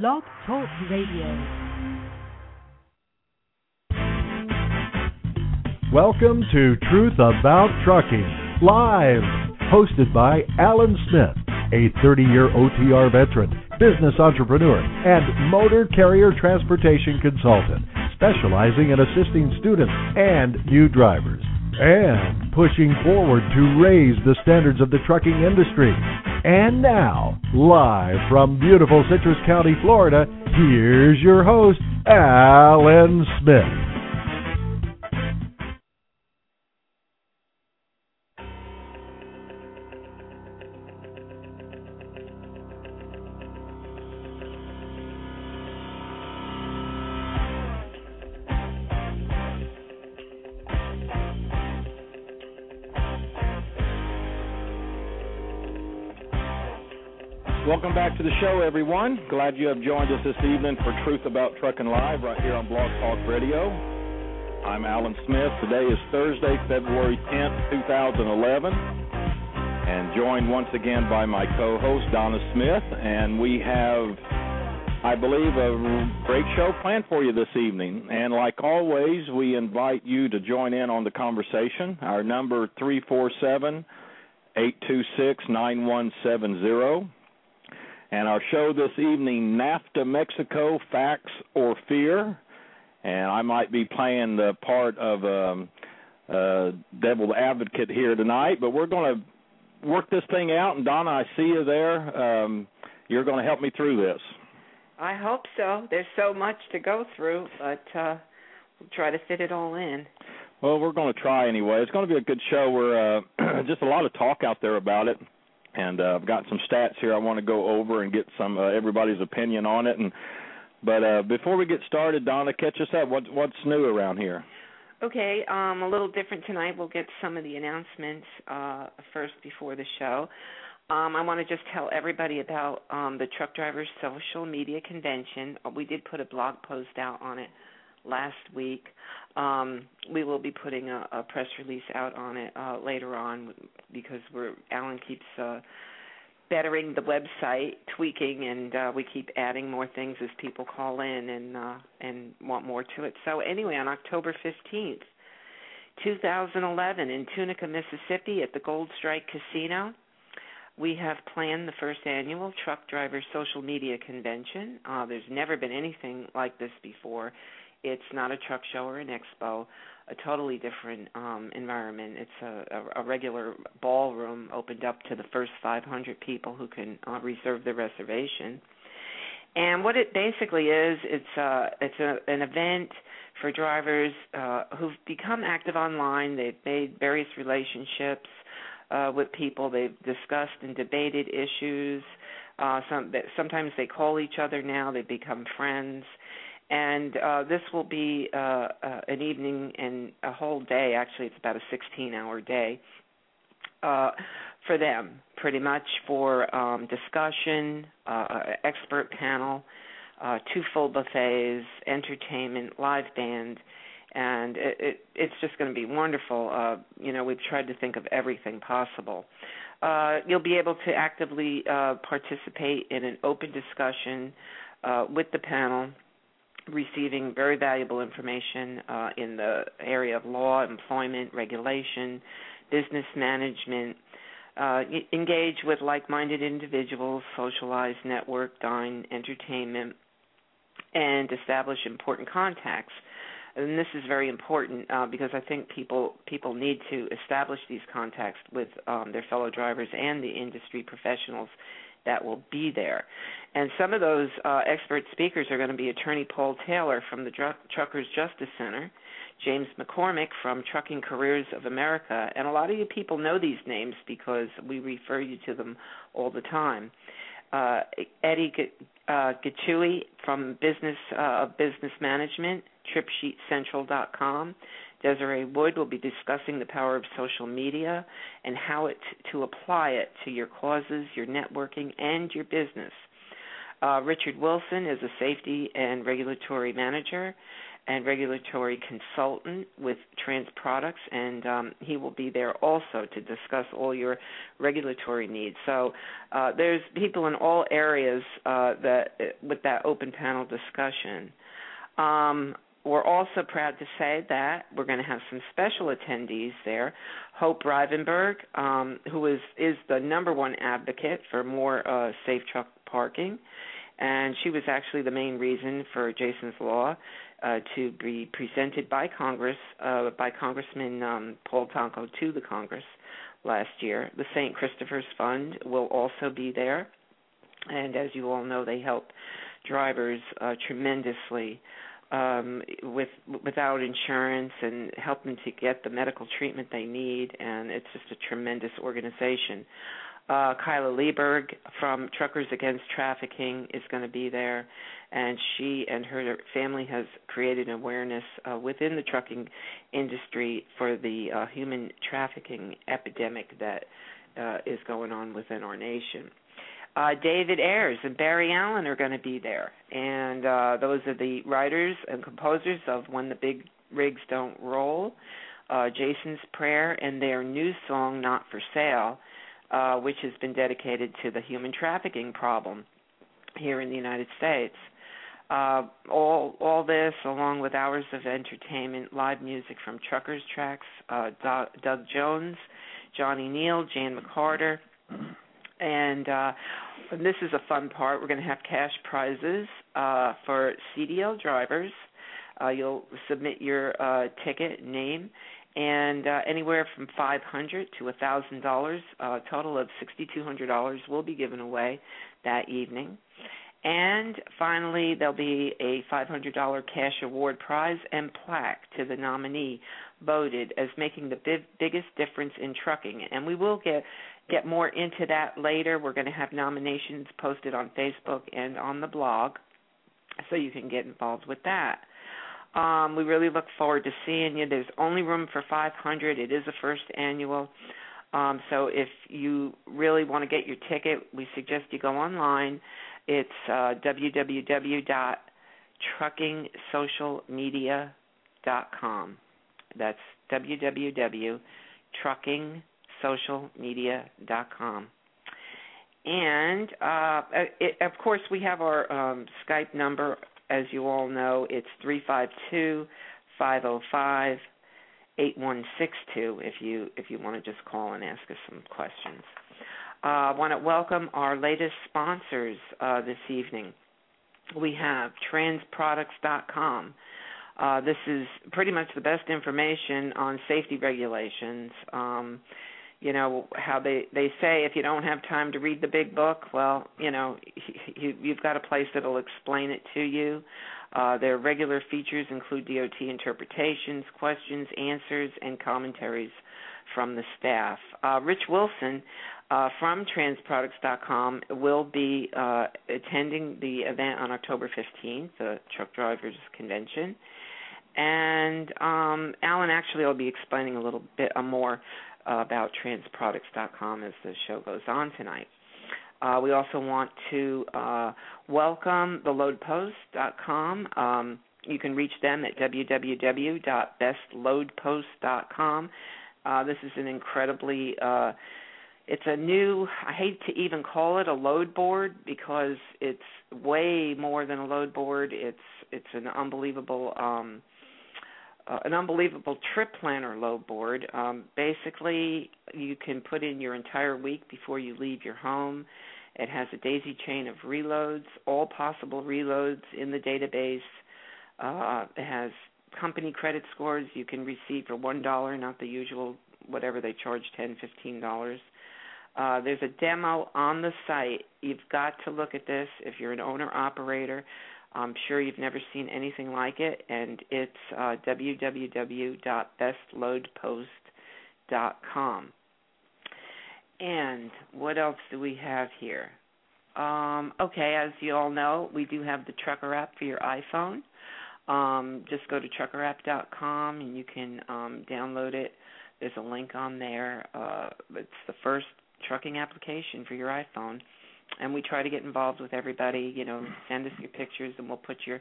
Blog Talk Radio. Welcome to Truth About Trucking, live, hosted by Alan Smith, a 30 year OTR veteran, business entrepreneur, and motor carrier transportation consultant, specializing in assisting students and new drivers, and pushing forward to raise the standards of the trucking industry. And now, live from beautiful Citrus County, Florida, here's your host, Alan Smith. Show, everyone. Glad you have joined us this evening for Truth About Trucking Live right here on Blog Talk Radio. I'm Alan Smith. Today is Thursday, February 10th, 2011, and joined once again by my co host, Donna Smith. And we have, I believe, a great show planned for you this evening. And like always, we invite you to join in on the conversation. Our number 347 826 9170. And our show this evening, NAFTA Mexico, Facts or Fear. And I might be playing the part of um, uh, devil's advocate here tonight, but we're going to work this thing out. And Donna, I see you there. Um, you're going to help me through this. I hope so. There's so much to go through, but uh, we'll try to fit it all in. Well, we're going to try anyway. It's going to be a good show. We're uh, just a lot of talk out there about it and uh, I've got some stats here I want to go over and get some uh, everybody's opinion on it. And but uh, before we get started, Donna, catch us up. What what's new around here? Okay, um, a little different tonight. We'll get some of the announcements uh, first before the show. Um, I want to just tell everybody about um, the Truck Drivers Social Media Convention. We did put a blog post out on it last week. Um, we will be putting a, a press release out on it uh, later on because we're Alan keeps uh, bettering the website, tweaking, and uh, we keep adding more things as people call in and uh, and want more to it. So anyway, on October fifteenth, 2011, in Tunica, Mississippi, at the Gold Strike Casino. We have planned the first annual Truck Driver Social Media Convention. Uh, there's never been anything like this before. It's not a truck show or an expo, a totally different um, environment. It's a, a, a regular ballroom opened up to the first 500 people who can uh, reserve their reservation. And what it basically is, it's uh, it's a, an event for drivers uh, who've become active online. They've made various relationships uh, with people. They've discussed and debated issues. Uh, some sometimes they call each other now. They become friends, and uh, this will be uh, uh, an evening and a whole day. Actually, it's about a 16-hour day uh, for them, pretty much for um, discussion, uh, expert panel, uh, two full buffets, entertainment, live band, and it, it, it's just going to be wonderful. Uh, you know, we've tried to think of everything possible. Uh, you'll be able to actively uh, participate in an open discussion uh, with the panel receiving very valuable information uh, in the area of law, employment, regulation, business management. Uh, engage with like-minded individuals, socialize, network, dine, entertainment, and establish important contacts. And this is very important uh, because I think people people need to establish these contacts with um, their fellow drivers and the industry professionals that will be there. And some of those uh, expert speakers are going to be attorney Paul Taylor from the Dr- Truckers Justice Center, James McCormick from Trucking Careers of America, and a lot of you people know these names because we refer you to them all the time. Uh, Eddie G- uh, Gachui from Business uh, Business Management, TripSheetCentral.com, Desiree Wood will be discussing the power of social media and how it to apply it to your causes, your networking, and your business. Uh, Richard Wilson is a safety and regulatory manager, and regulatory consultant with Trans Products, and um, he will be there also to discuss all your regulatory needs. So uh, there's people in all areas uh, that with that open panel discussion. Um, we're also proud to say that we're going to have some special attendees there. Hope Rivenburg, um, who is is the number one advocate for more uh, safe truck parking, and she was actually the main reason for Jason's Law uh, to be presented by Congress uh, by Congressman um, Paul Tonko to the Congress last year. The St. Christopher's Fund will also be there, and as you all know, they help drivers uh, tremendously um, with without insurance and help them to get the medical treatment they need. And it's just a tremendous organization. Uh, Kylla Leeburg from Truckers Against Trafficking is going to be there, and she and her family has created awareness uh, within the trucking industry for the uh, human trafficking epidemic that uh, is going on within our nation uh, David Ayers and Barry Allen are going to be there, and uh, those are the writers and composers of "When the Big Rigs Don't Roll," uh, Jason's Prayer, and their new song "Not for Sale," uh, which has been dedicated to the human trafficking problem here in the United States. Uh, all all this, along with hours of entertainment, live music from Truckers Tracks, uh, Doug Jones, Johnny Neal, Jan McCarter and uh, this is a fun part. We're going to have cash prizes uh, for CDL drivers. Uh, you'll submit your uh, ticket name, and uh, anywhere from five hundred to a thousand dollars, a total of sixty-two hundred dollars, will be given away that evening. And finally, there'll be a $500 cash award prize and plaque to the nominee voted as making the big, biggest difference in trucking. And we will get get more into that later. We're going to have nominations posted on Facebook and on the blog, so you can get involved with that. Um, we really look forward to seeing you. There's only room for 500. It is a first annual. Um, so if you really want to get your ticket, we suggest you go online. It's uh, www.truckingsocialmedia.com. That's www.trucking socialmedia.com. And uh, it, of course, we have our um, Skype number. As you all know, it's three five two five zero oh five eight one six two. If you if you want to just call and ask us some questions. Uh, I want to welcome our latest sponsors uh, this evening. We have transproducts.com. Uh, this is pretty much the best information on safety regulations. Um, you know how they they say if you don't have time to read the big book well you know you you've got a place that'll explain it to you uh, their regular features include DOT interpretations, questions, answers, and commentaries from the staff. Uh, Rich Wilson uh, from transproducts.com will be uh, attending the event on October 15th, the Truck Drivers Convention. And um, Alan actually will be explaining a little bit more about transproducts.com as the show goes on tonight. Uh, we also want to uh, welcome theloadpost.com. Um, you can reach them at www.bestloadpost.com. Uh, this is an incredibly uh, it's a new I hate to even call it a load board because it's way more than a load board. It's it's an unbelievable um uh, an unbelievable trip planner load board. Um, basically, you can put in your entire week before you leave your home. It has a daisy chain of reloads, all possible reloads in the database. Uh, it has company credit scores you can receive for one dollar, not the usual whatever they charge ten, fifteen dollars. Uh, there's a demo on the site. You've got to look at this if you're an owner operator. I'm sure you've never seen anything like it, and it's uh, www.bestloadpost.com. And what else do we have here? Um, okay, as you all know, we do have the Trucker app for your iPhone. Um, just go to truckerapp.com and you can um, download it. There's a link on there. Uh, it's the first trucking application for your iPhone and we try to get involved with everybody. You know, send us your pictures, and we'll put your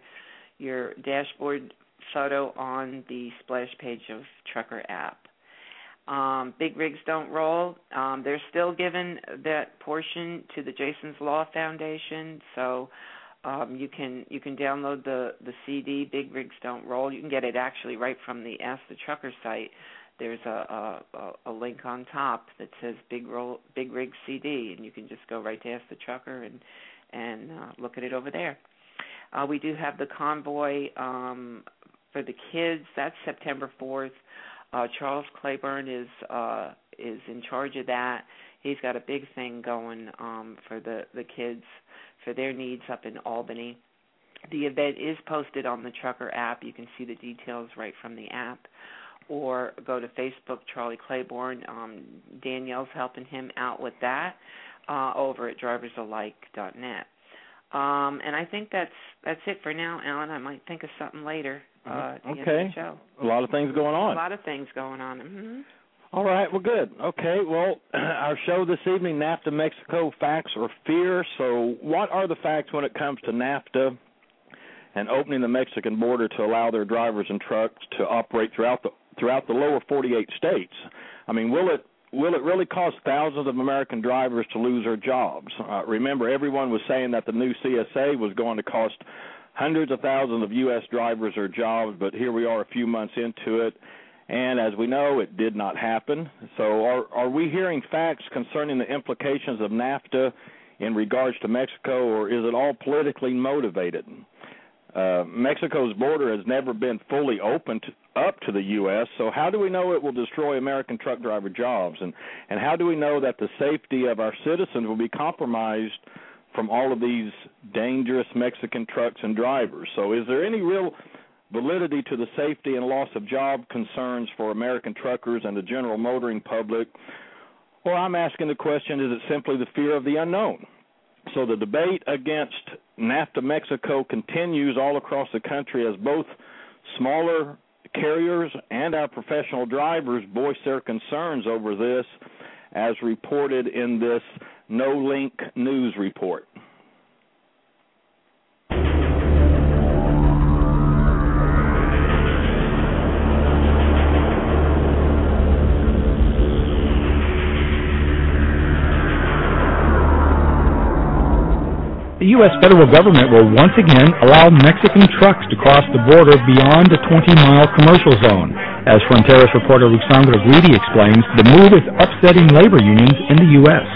your dashboard photo on the splash page of Trucker app. Um, big rigs don't roll. Um, they're still giving that portion to the Jason's Law Foundation, so um, you can you can download the the CD. Big rigs don't roll. You can get it actually right from the Ask the Trucker site. There's a a, a link on top that says Big Roll Big Rig CD, and you can just go right to Ask the Trucker and and uh, look at it over there. Uh, we do have the convoy um, for the kids. That's September 4th. Uh, Charles Claiborne is uh, is in charge of that. He's got a big thing going um, for the the kids for their needs up in Albany. The event is posted on the Trucker app. You can see the details right from the app, or go to Facebook. Charlie Claiborne. Um, Danielle's helping him out with that uh, over at driversalike.net. Um, and I think that's that's it for now, Alan. I might think of something later. Uh, okay. A lot of things going on. A lot of things going on. Mm-hmm. All right. Well, good. Okay. Well, our show this evening, NAFTA Mexico facts or fear. So, what are the facts when it comes to NAFTA and opening the Mexican border to allow their drivers and trucks to operate throughout the throughout the lower 48 states? I mean, will it will it really cause thousands of American drivers to lose their jobs? Uh, remember, everyone was saying that the new CSA was going to cost hundreds of thousands of U.S. drivers their jobs, but here we are a few months into it. And as we know, it did not happen. So, are, are we hearing facts concerning the implications of NAFTA in regards to Mexico, or is it all politically motivated? Uh, Mexico's border has never been fully opened up to the U.S. So how do we know it will destroy American truck driver jobs, and and how do we know that the safety of our citizens will be compromised from all of these dangerous Mexican trucks and drivers? So is there any real validity to the safety and loss of job concerns for American truckers and the general motoring public? Well, I'm asking the question: Is it simply the fear of the unknown? So the debate against NAFTA Mexico continues all across the country as both smaller carriers and our professional drivers voice their concerns over this, as reported in this No Link News report. The U.S. federal government will once again allow Mexican trucks to cross the border beyond the 20-mile commercial zone. As Fronteras reporter Ruxandra Guidi explains, the move is upsetting labor unions in the U.S.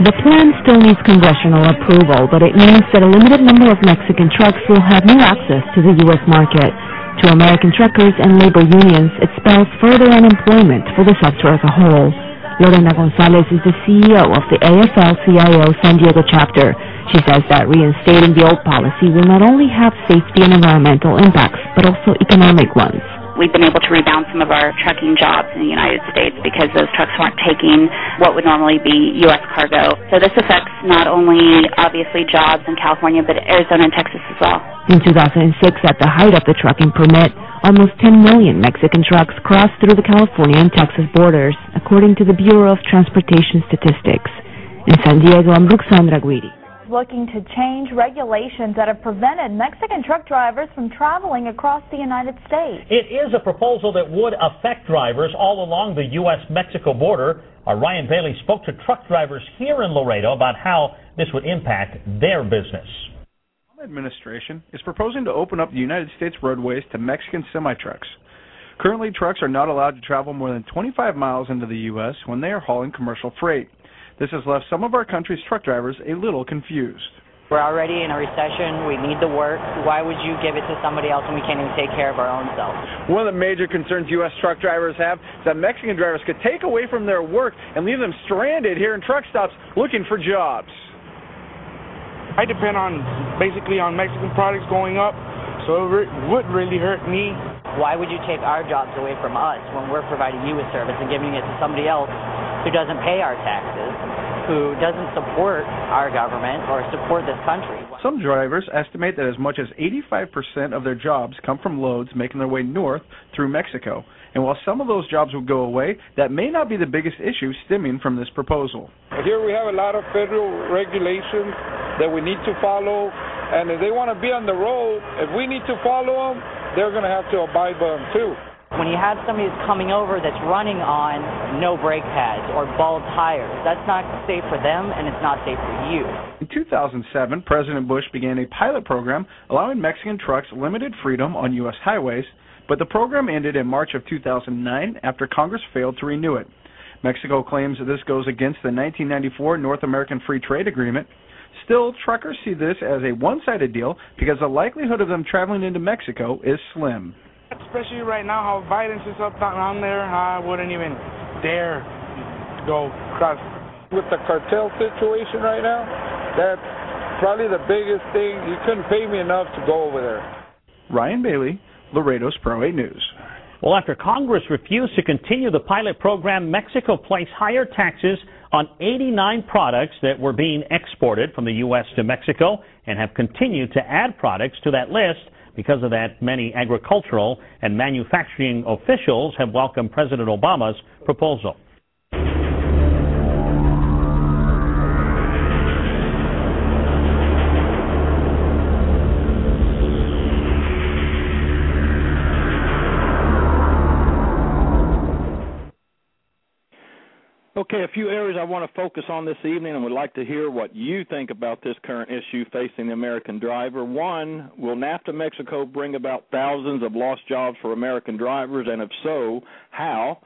The plan still needs congressional approval, but it means that a limited number of Mexican trucks will have no access to the U.S. market. To American truckers and labor unions, it spells further unemployment for the sector as a whole. Lorena Gonzalez is the CEO of the AFL-CIO San Diego chapter. She says that reinstating the old policy will not only have safety and environmental impacts, but also economic ones. We've been able to rebound some of our trucking jobs in the United States because those trucks weren't taking what would normally be U.S. cargo. So this affects not only obviously jobs in California, but Arizona and Texas as well. In 2006, at the height of the trucking permit, almost 10 million Mexican trucks crossed through the California and Texas borders, according to the Bureau of Transportation Statistics. In San Diego, I'm Ruxandra Guidi looking to change regulations that have prevented Mexican truck drivers from traveling across the United States. It is a proposal that would affect drivers all along the U.S.-Mexico border. Our Ryan Bailey spoke to truck drivers here in Laredo about how this would impact their business. The administration is proposing to open up the United States roadways to Mexican semi-trucks. Currently, trucks are not allowed to travel more than 25 miles into the U.S. when they are hauling commercial freight. This has left some of our country's truck drivers a little confused. We're already in a recession. We need the work. Why would you give it to somebody else when we can't even take care of our own selves? One of the major concerns U.S. truck drivers have is that Mexican drivers could take away from their work and leave them stranded here in truck stops looking for jobs. I depend on basically on Mexican products going up, so it re- would really hurt me. Why would you take our jobs away from us when we're providing you a service and giving it to somebody else who doesn't pay our taxes, who doesn't support our government or support this country. Some drivers estimate that as much as 85% of their jobs come from loads making their way north through Mexico. And while some of those jobs will go away, that may not be the biggest issue stemming from this proposal. Here we have a lot of federal regulations that we need to follow, and if they want to be on the road, if we need to follow them, they're going to have to abide by them too. When you have somebody that's coming over that's running on no brake pads or bald tires, that's not safe for them and it's not safe for you. In 2007, President Bush began a pilot program allowing Mexican trucks limited freedom on U.S. highways, but the program ended in March of 2009 after Congress failed to renew it. Mexico claims that this goes against the 1994 North American Free Trade Agreement. Still, truckers see this as a one sided deal because the likelihood of them traveling into Mexico is slim. Especially right now, how violence is up down there, I wouldn't even dare go cross. With the cartel situation right now, that's probably the biggest thing. You couldn't pay me enough to go over there. Ryan Bailey, Laredo's Pro 8 News. Well, after Congress refused to continue the pilot program, Mexico placed higher taxes on 89 products that were being exported from the U.S. to Mexico and have continued to add products to that list because of that, many agricultural and manufacturing officials have welcomed President Obama's proposal. Okay, a few areas I want to focus on this evening and would like to hear what you think about this current issue facing the American driver. One, will NAFTA Mexico bring about thousands of lost jobs for American drivers, and if so, how?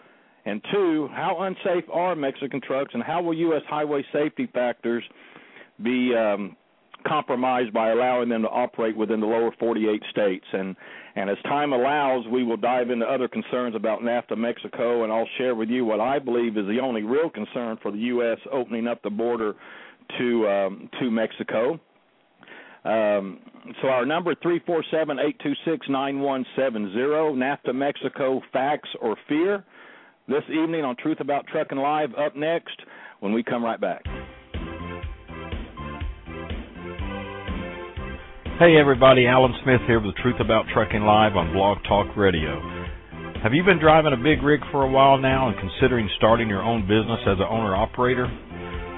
And two, how unsafe are Mexican trucks, and how will U.S. highway safety factors be um, compromised by allowing them to operate within the lower 48 states. And and as time allows, we will dive into other concerns about NAFTA Mexico, and I'll share with you what I believe is the only real concern for the U.S. opening up the border to um, to Mexico. Um, so our number three four seven eight two six nine one seven zero NAFTA Mexico facts or fear. This evening on Truth About Trucking Live. Up next when we come right back. Hey everybody, Alan Smith here with the Truth About Trucking Live on Blog Talk Radio. Have you been driving a big rig for a while now and considering starting your own business as an owner operator?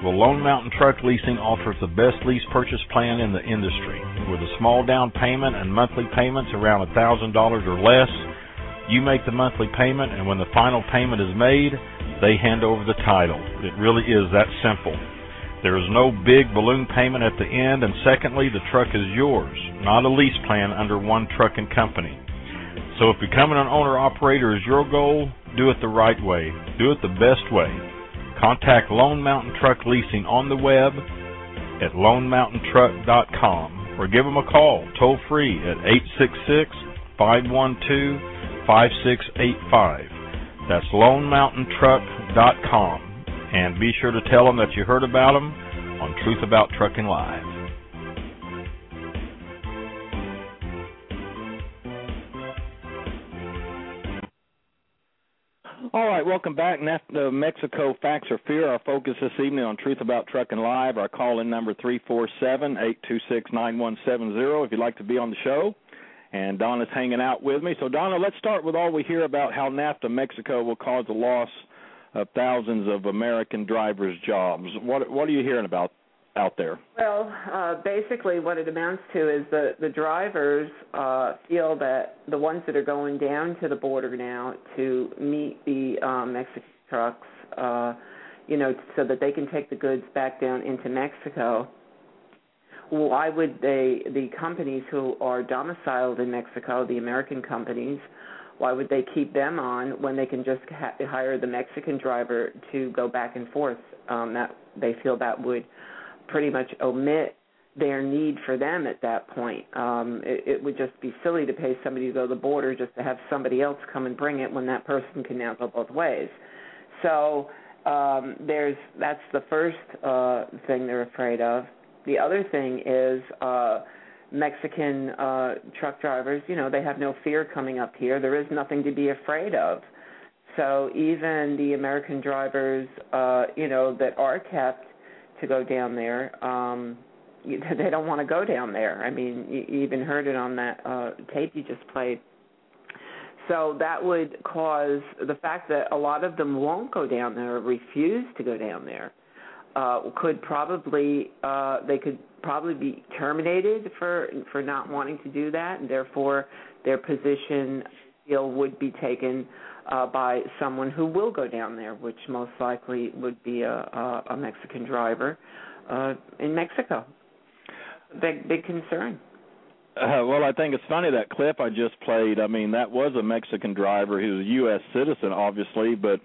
Well, Lone Mountain Truck Leasing offers the best lease purchase plan in the industry. With a small down payment and monthly payments around $1,000 or less, you make the monthly payment and when the final payment is made, they hand over the title. It really is that simple. There is no big balloon payment at the end, and secondly, the truck is yours, not a lease plan under one trucking company. So if becoming an owner operator is your goal, do it the right way. Do it the best way. Contact Lone Mountain Truck Leasing on the web at lonemountaintruck.com or give them a call toll free at 866 512 5685. That's lonemountaintruck.com and be sure to tell them that you heard about them on Truth About Trucking Live. All right, welcome back. NAFTA Mexico Facts or Fear. Our focus this evening on Truth About Trucking Live. Our call in number three four seven eight two six nine one seven zero. If you'd like to be on the show, and Donna's hanging out with me. So Donna, let's start with all we hear about how NAFTA Mexico will cause a loss of thousands of American drivers' jobs. What what are you hearing about out there? Well, uh, basically, what it amounts to is the the drivers uh, feel that the ones that are going down to the border now to meet the um, Mexican trucks, uh, you know, so that they can take the goods back down into Mexico. Why would they, the companies who are domiciled in Mexico, the American companies, why would they keep them on when they can just ha- hire the Mexican driver to go back and forth? Um, that they feel that would pretty much omit their need for them at that point. Um, it, it would just be silly to pay somebody to go to the border just to have somebody else come and bring it when that person can now go both ways. So um, there's that's the first uh, thing they're afraid of. The other thing is. Uh, Mexican uh, truck drivers, you know, they have no fear coming up here. There is nothing to be afraid of. So even the American drivers, uh, you know, that are kept to go down there, um, they don't want to go down there. I mean, you even heard it on that uh, tape you just played. So that would cause the fact that a lot of them won't go down there refuse to go down there uh, could probably uh, they could probably be terminated for for not wanting to do that, and therefore their position feel would be taken uh, by someone who will go down there, which most likely would be a, a, a Mexican driver uh, in Mexico. Big big concern. Uh, well, I think it's funny that clip I just played. I mean, that was a Mexican driver. Was a U.S. citizen, obviously, but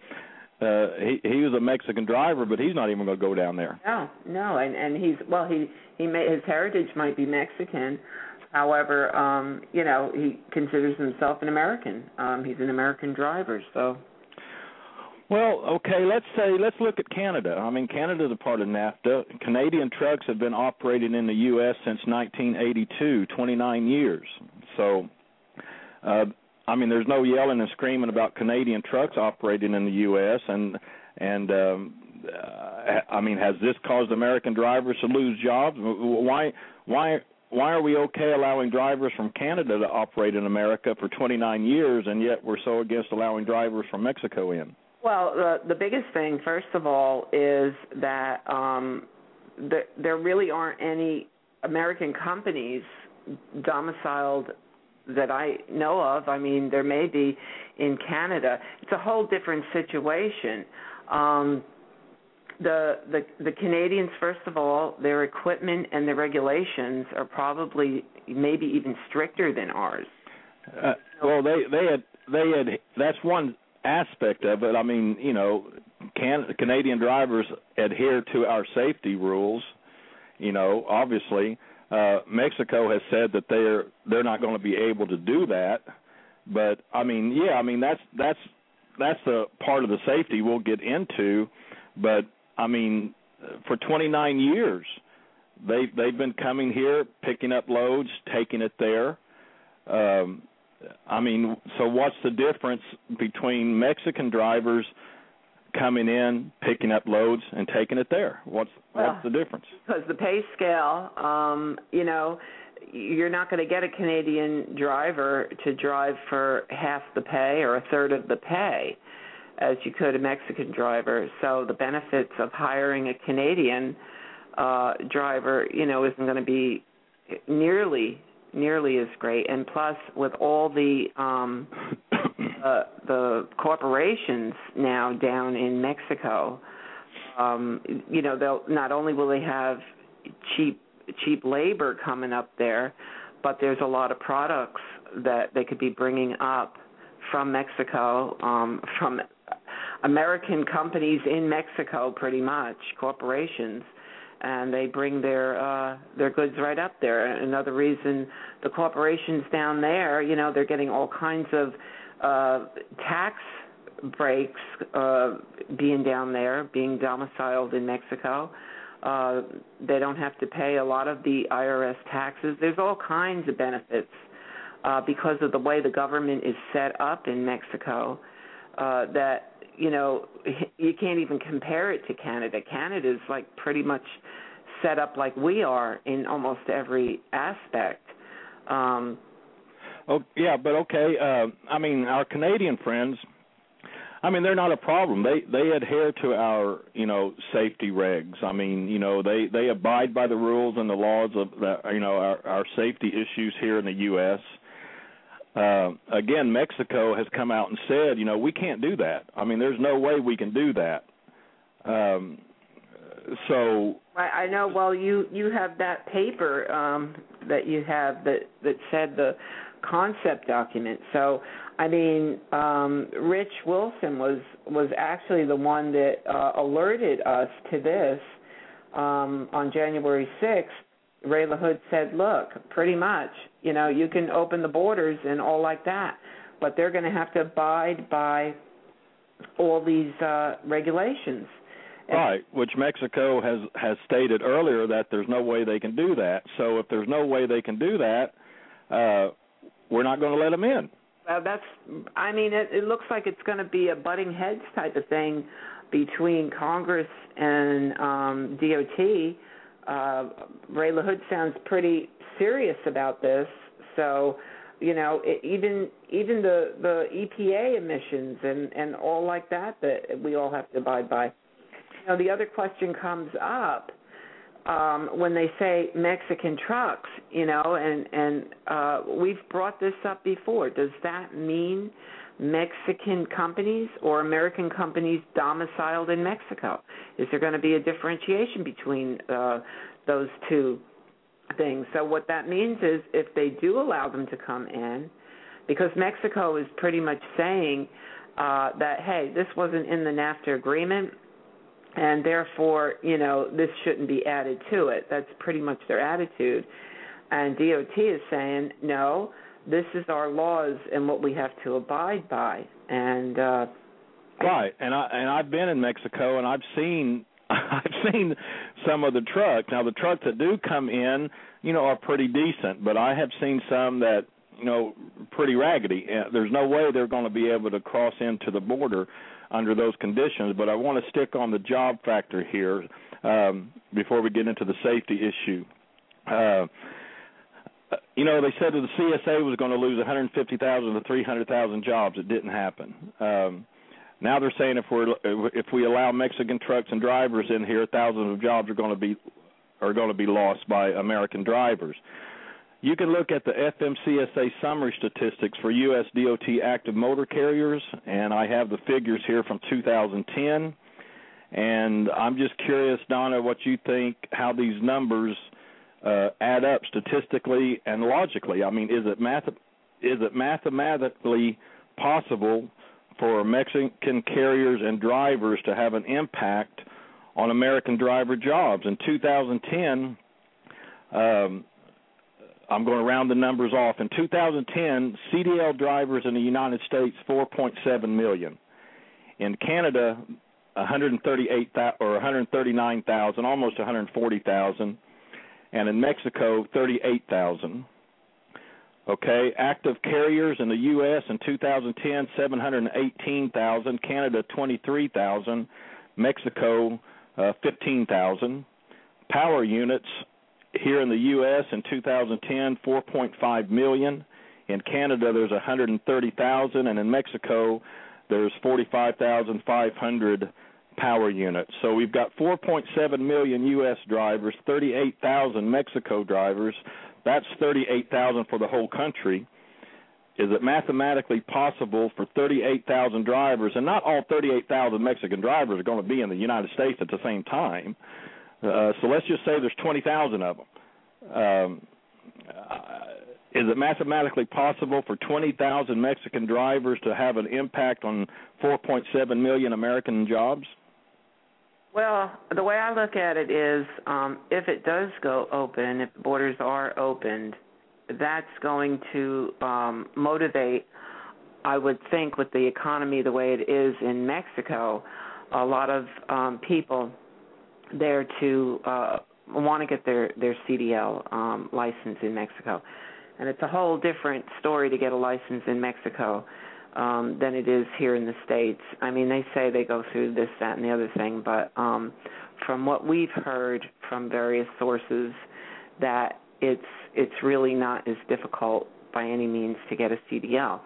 uh, he he was a Mexican driver, but he's not even going to go down there. No, no, and and he's well, he he may his heritage might be Mexican. However, um, you know, he considers himself an American. Um, he's an American driver, so well, okay, let's say let's look at Canada. I mean, Canada's a part of NAFTA. Canadian trucks have been operating in the U.S. since 1982, 29 years. So, uh, I mean, there's no yelling and screaming about Canadian trucks operating in the U.S. and and um, uh, I mean, has this caused American drivers to lose jobs? Why why why are we okay allowing drivers from Canada to operate in America for 29 years, and yet we're so against allowing drivers from Mexico in? Well, the the biggest thing, first of all, is that um, the, there really aren't any American companies domiciled that I know of. I mean, there may be in Canada. It's a whole different situation. Um, the the the Canadians, first of all, their equipment and their regulations are probably maybe even stricter than ours. Uh, well, they they had they had that's one aspect of it. I mean, you know, can Canadian drivers adhere to our safety rules? You know, obviously, uh, Mexico has said that they're they're not going to be able to do that. But I mean, yeah, I mean that's that's that's the part of the safety we'll get into. But I mean, for 29 years, they they've been coming here, picking up loads, taking it there. Um, I mean, so what's the difference between Mexican drivers coming in, picking up loads, and taking it there? What's what's the difference? Because the pay scale, um, you know, you're not going to get a Canadian driver to drive for half the pay or a third of the pay as you could a Mexican driver. So the benefits of hiring a Canadian uh driver, you know, isn't going to be nearly nearly as great. And plus, with all the um, uh, the corporations now down in Mexico, um, you know, they'll not only will they have cheap cheap labor coming up there, but there's a lot of products that they could be bringing up from Mexico, um, from American companies in Mexico, pretty much corporations and they bring their uh their goods right up there. Another reason the corporations down there, you know, they're getting all kinds of uh tax breaks uh being down there, being domiciled in Mexico. Uh they don't have to pay a lot of the IRS taxes. There's all kinds of benefits uh because of the way the government is set up in Mexico uh that you know you can't even compare it to Canada. Canada is like pretty much set up like we are in almost every aspect. Um Oh yeah, but okay. Uh, I mean, our Canadian friends. I mean, they're not a problem. They they adhere to our you know safety regs. I mean, you know they they abide by the rules and the laws of the you know our our safety issues here in the U.S uh, again, Mexico has come out and said, you know, we can't do that. I mean, there's no way we can do that. Um, so I, know. Well, you you have that paper um, that you have that that said the concept document. So I mean, um, Rich Wilson was was actually the one that uh, alerted us to this um, on January 6th. Ray LaHood said, "Look, pretty much you know, you can open the borders and all like that, but they're going to have to abide by all these uh, regulations. Right, which Mexico has has stated earlier that there's no way they can do that. So if there's no way they can do that, uh, we're not going to let them in. Well, that's. I mean, it, it looks like it's going to be a butting heads type of thing between Congress and um, DOT. Uh, Ray LaHood sounds pretty serious about this. So, you know, it, even even the the EPA emissions and and all like that that we all have to abide by. Know, the other question comes up. Um, when they say Mexican trucks, you know, and and uh, we've brought this up before. Does that mean Mexican companies or American companies domiciled in Mexico? Is there going to be a differentiation between uh, those two things? So what that means is if they do allow them to come in, because Mexico is pretty much saying uh, that hey, this wasn't in the NAFTA agreement and therefore, you know, this shouldn't be added to it. That's pretty much their attitude. And DOT is saying, no, this is our laws and what we have to abide by. And uh right, and I and I've been in Mexico and I've seen I've seen some of the trucks. Now the trucks that do come in, you know, are pretty decent, but I have seen some that you know pretty raggedy. There's no way they're going to be able to cross into the border under those conditions. But I want to stick on the job factor here um, before we get into the safety issue. Uh, you know, they said that the CSA was going to lose 150,000 to 300,000 jobs. It didn't happen. Um, now they're saying if we're if we allow Mexican trucks and drivers in here, thousands of jobs are going to be are going to be lost by American drivers. You can look at the FMCSA summary statistics for U.S. DOT active motor carriers, and I have the figures here from 2010. And I'm just curious, Donna, what you think, how these numbers uh, add up statistically and logically. I mean, is it math? Is it mathematically possible for Mexican carriers and drivers to have an impact on American driver jobs? In 2010, um, I'm going to round the numbers off. In 2010, CDL drivers in the United States 4.7 million. In Canada, 138 or 139,000, almost 140,000, and in Mexico, 38,000. Okay, active carriers in the U.S. in 2010, 718,000, Canada 23,000, Mexico uh, 15,000. Power units here in the U.S. in 2010, 4.5 million. In Canada, there's 130,000, and in Mexico, there's 45,500 power units. So we've got 4.7 million U.S. drivers, 38,000 Mexico drivers. That's 38,000 for the whole country. Is it mathematically possible for 38,000 drivers, and not all 38,000 Mexican drivers are going to be in the United States at the same time? Uh, so let's just say there's 20,000 of them. Um, uh, is it mathematically possible for 20,000 Mexican drivers to have an impact on 4.7 million American jobs? Well, the way I look at it is um, if it does go open, if the borders are opened, that's going to um, motivate, I would think, with the economy the way it is in Mexico, a lot of um, people there to uh, want to get their their CDL um, license in Mexico, and it's a whole different story to get a license in Mexico um, than it is here in the states. I mean, they say they go through this, that, and the other thing, but um, from what we've heard from various sources, that it's it's really not as difficult by any means to get a CDL.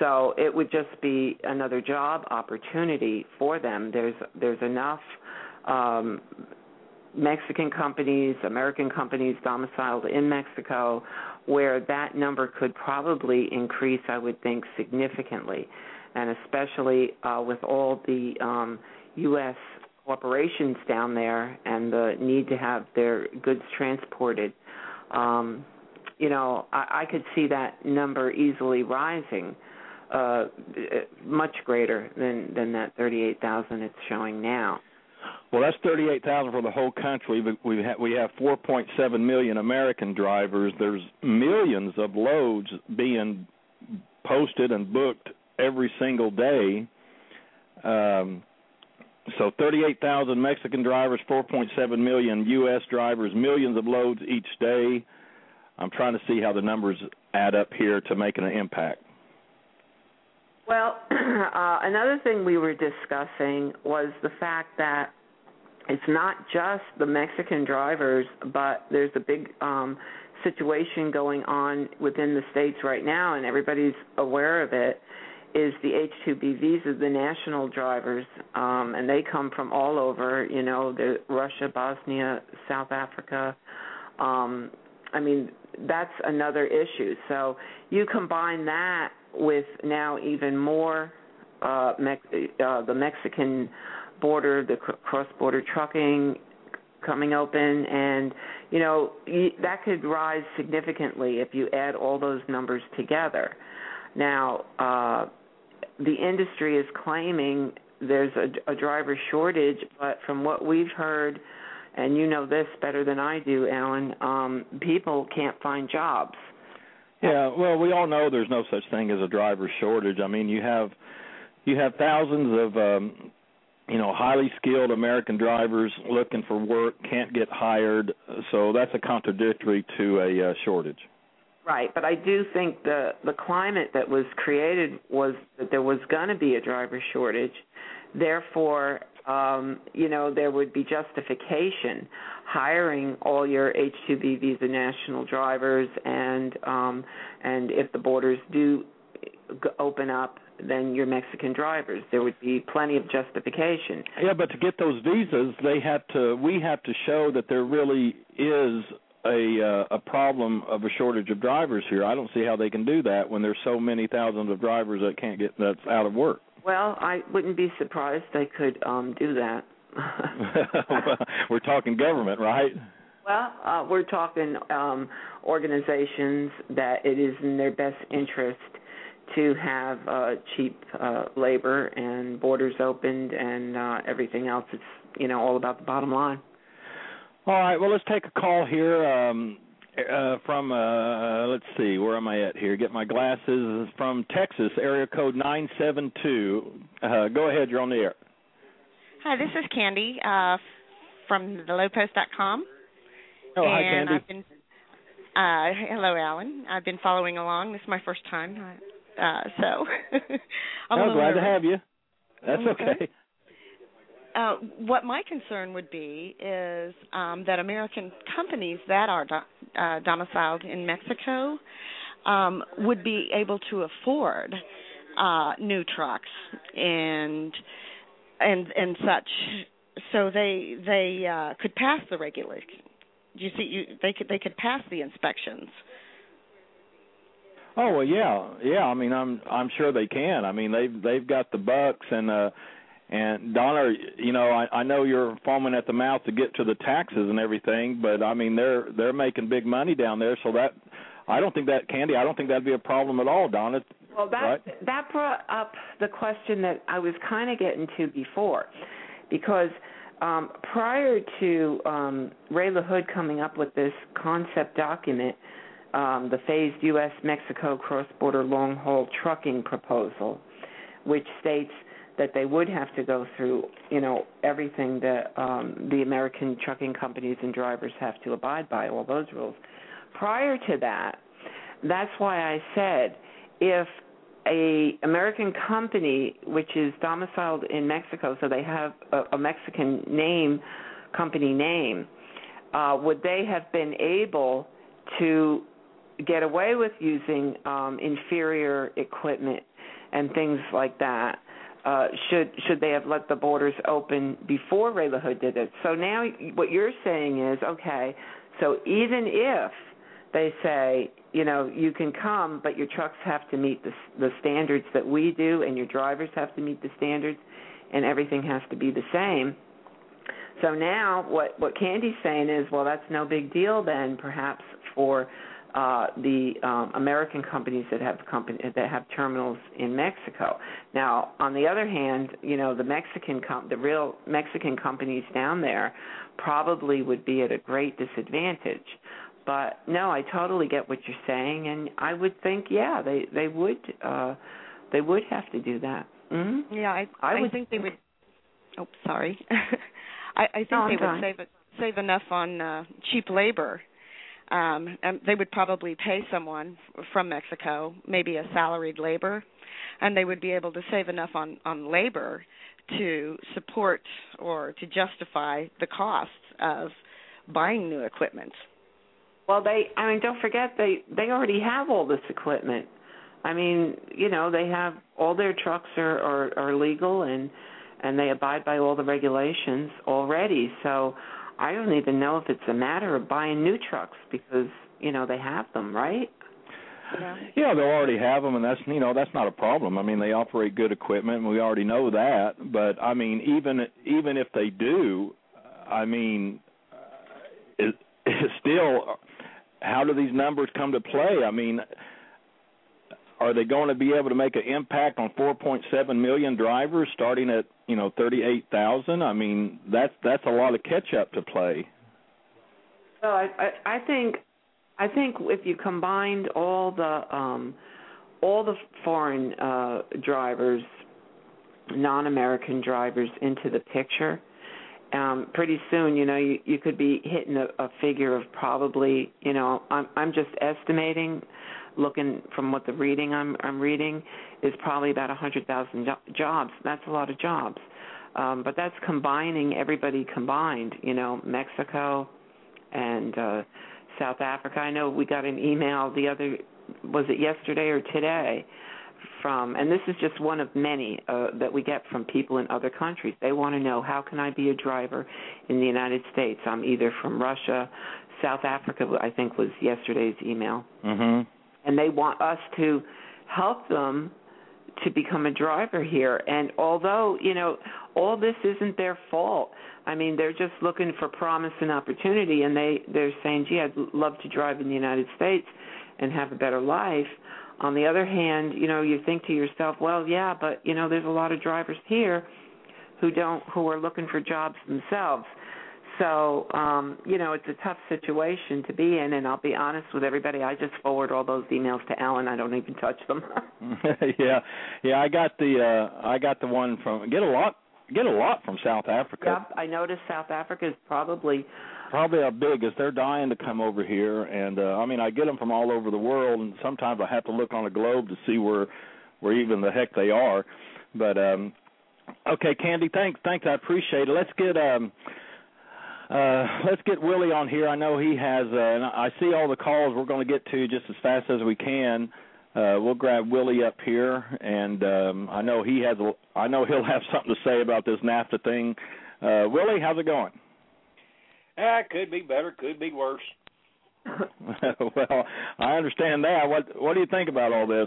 So it would just be another job opportunity for them. There's there's enough um, Mexican companies, American companies domiciled in Mexico, where that number could probably increase, I would think, significantly, and especially uh, with all the um, U.S. corporations down there and the need to have their goods transported. Um, you know, I, I could see that number easily rising uh, much greater than than that 38,000 it's showing now. Well, that's 38,000 for the whole country. We have we have 4.7 million American drivers. There's millions of loads being posted and booked every single day. Um, so 38,000 Mexican drivers, 4.7 million U.S. drivers, millions of loads each day. I'm trying to see how the numbers add up here to making an impact. Well, uh, another thing we were discussing was the fact that it's not just the Mexican drivers, but there's a big um, situation going on within the states right now, and everybody's aware of it. is the H-2B visas, the national drivers, um, and they come from all over. You know, the Russia, Bosnia, South Africa. Um, I mean, that's another issue. So you combine that with now even more uh, Mex- uh, the Mexican border, the cross-border trucking coming open, and you know that could rise significantly if you add all those numbers together. Now, uh, the industry is claiming there's a, a driver shortage, but from what we've heard, and you know this better than I do, Alan, um, people can't find jobs. Yeah, well, we all know there's no such thing as a driver shortage. I mean, you have you have thousands of um you know highly skilled American drivers looking for work can't get hired, so that's a contradictory to a uh, shortage. Right, but I do think the the climate that was created was that there was going to be a driver shortage. Therefore, um, you know, there would be justification hiring all your H-2B visa national drivers, and um, and if the borders do open up, then your Mexican drivers. There would be plenty of justification. Yeah, but to get those visas, they have to. We have to show that there really is a uh, a problem of a shortage of drivers here. I don't see how they can do that when there's so many thousands of drivers that can't get that's out of work. Well, I wouldn't be surprised they could um do that. we're talking government, right? Well, uh, we're talking um, organizations that it is in their best interest to have uh, cheap uh, labor and borders opened and uh, everything else. It's you know all about the bottom line. All right. Well, let's take a call here um, uh, from. Uh, let's see, where am I at here? Get my glasses from Texas, area code nine seven two. Uh, go ahead. You're on the air. Hi, this is Candy uh, from thelowpost.com. Oh, hi, and Candy. I've been, uh, hello, Alan. I've been following along. This is my first time, uh, so I'm glad to have you. That's Okay. okay. Uh, what my concern would be is um, that American companies that are do- uh, domiciled in Mexico um, would be able to afford uh, new trucks and and and such, so they they uh, could pass the regulation. You see, you, they could they could pass the inspections. Oh well, yeah, yeah. I mean, I'm I'm sure they can. I mean, they've they've got the bucks and uh and Donna, you know, I I know you're foaming at the mouth to get to the taxes and everything, but I mean they're they're making big money down there, so that I don't think that Candy, I don't think that'd be a problem at all, Donna. Well, that right? that brought up the question that I was kind of getting to before, because um, prior to um, Ray LaHood coming up with this concept document, um, the phased U.S. Mexico cross border long haul trucking proposal, which states that they would have to go through, you know, everything that um, the American trucking companies and drivers have to abide by, all those rules. Prior to that, that's why I said if a American company which is domiciled in Mexico, so they have a, a Mexican name, company name, uh, would they have been able to get away with using um, inferior equipment and things like that? Uh, should should they have let the borders open before Ray LaHood did it? So now what you're saying is okay. So even if they say, you know, you can come, but your trucks have to meet the the standards that we do, and your drivers have to meet the standards, and everything has to be the same. So now, what what Candy's saying is, well, that's no big deal then, perhaps for uh, the um, American companies that have company that have terminals in Mexico. Now, on the other hand, you know, the Mexican com- the real Mexican companies down there probably would be at a great disadvantage. But no, I totally get what you're saying, and I would think, yeah, they they would uh, they would have to do that. Mm-hmm. Yeah, I I would think they would. Oh, sorry. I, I think No, they would save save enough on uh, cheap labor. Um, and they would probably pay someone from Mexico, maybe a salaried labor, and they would be able to save enough on on labor to support or to justify the costs of buying new equipment. Well, they I mean, don't forget they they already have all this equipment. I mean, you know, they have all their trucks are are, are legal and and they abide by all the regulations already. So I don't even know if it's a matter of buying new trucks because you know they have them, right? Yeah. yeah, they'll already have them, and that's you know that's not a problem. I mean, they operate good equipment, and we already know that. But I mean, even even if they do, I mean, it, it's still how do these numbers come to play? I mean, are they going to be able to make an impact on 4.7 million drivers starting at you know 38,000? I mean, that's that's a lot of catch up to play. Well, I, I I think I think if you combined all the um all the foreign uh drivers, non-American drivers into the picture, um pretty soon, you know, you you could be hitting a, a figure of probably, you know, I'm I'm just estimating looking from what the reading I'm I'm reading is probably about a 100,000 jobs. That's a lot of jobs. Um but that's combining everybody combined, you know, Mexico and uh South Africa. I know we got an email the other was it yesterday or today from and this is just one of many uh, that we get from people in other countries. They want to know how can I be a driver in the United States? I'm either from Russia, South Africa, I think was yesterday's email. Mhm. And they want us to help them to become a driver here. And although, you know, all this isn't their fault. I mean, they're just looking for promise and opportunity, and they they're saying, "Gee, I'd love to drive in the United States and have a better life." On the other hand, you know, you think to yourself, "Well, yeah, but you know, there's a lot of drivers here who don't who are looking for jobs themselves." So, um, you know, it's a tough situation to be in, and I'll be honest with everybody. I just forward all those emails to Alan. I don't even touch them. yeah, yeah. I got the uh I got the one from get a lot get a lot from South Africa. Yep, I noticed South Africa is probably probably our biggest. They're dying to come over here, and uh, I mean, I get them from all over the world, and sometimes I have to look on a globe to see where where even the heck they are. But um okay, Candy, thanks, thanks. I appreciate it. Let's get um. Uh, let's get Willie on here. I know he has, uh, and I see all the calls we're going to get to just as fast as we can uh, we'll grab Willie up here, and um, I know he has. A, I know he'll have something to say about this NAFTA thing. Uh, Willie, how's it going? Ah, uh, could be better, could be worse. well, I understand that. What What do you think about all this?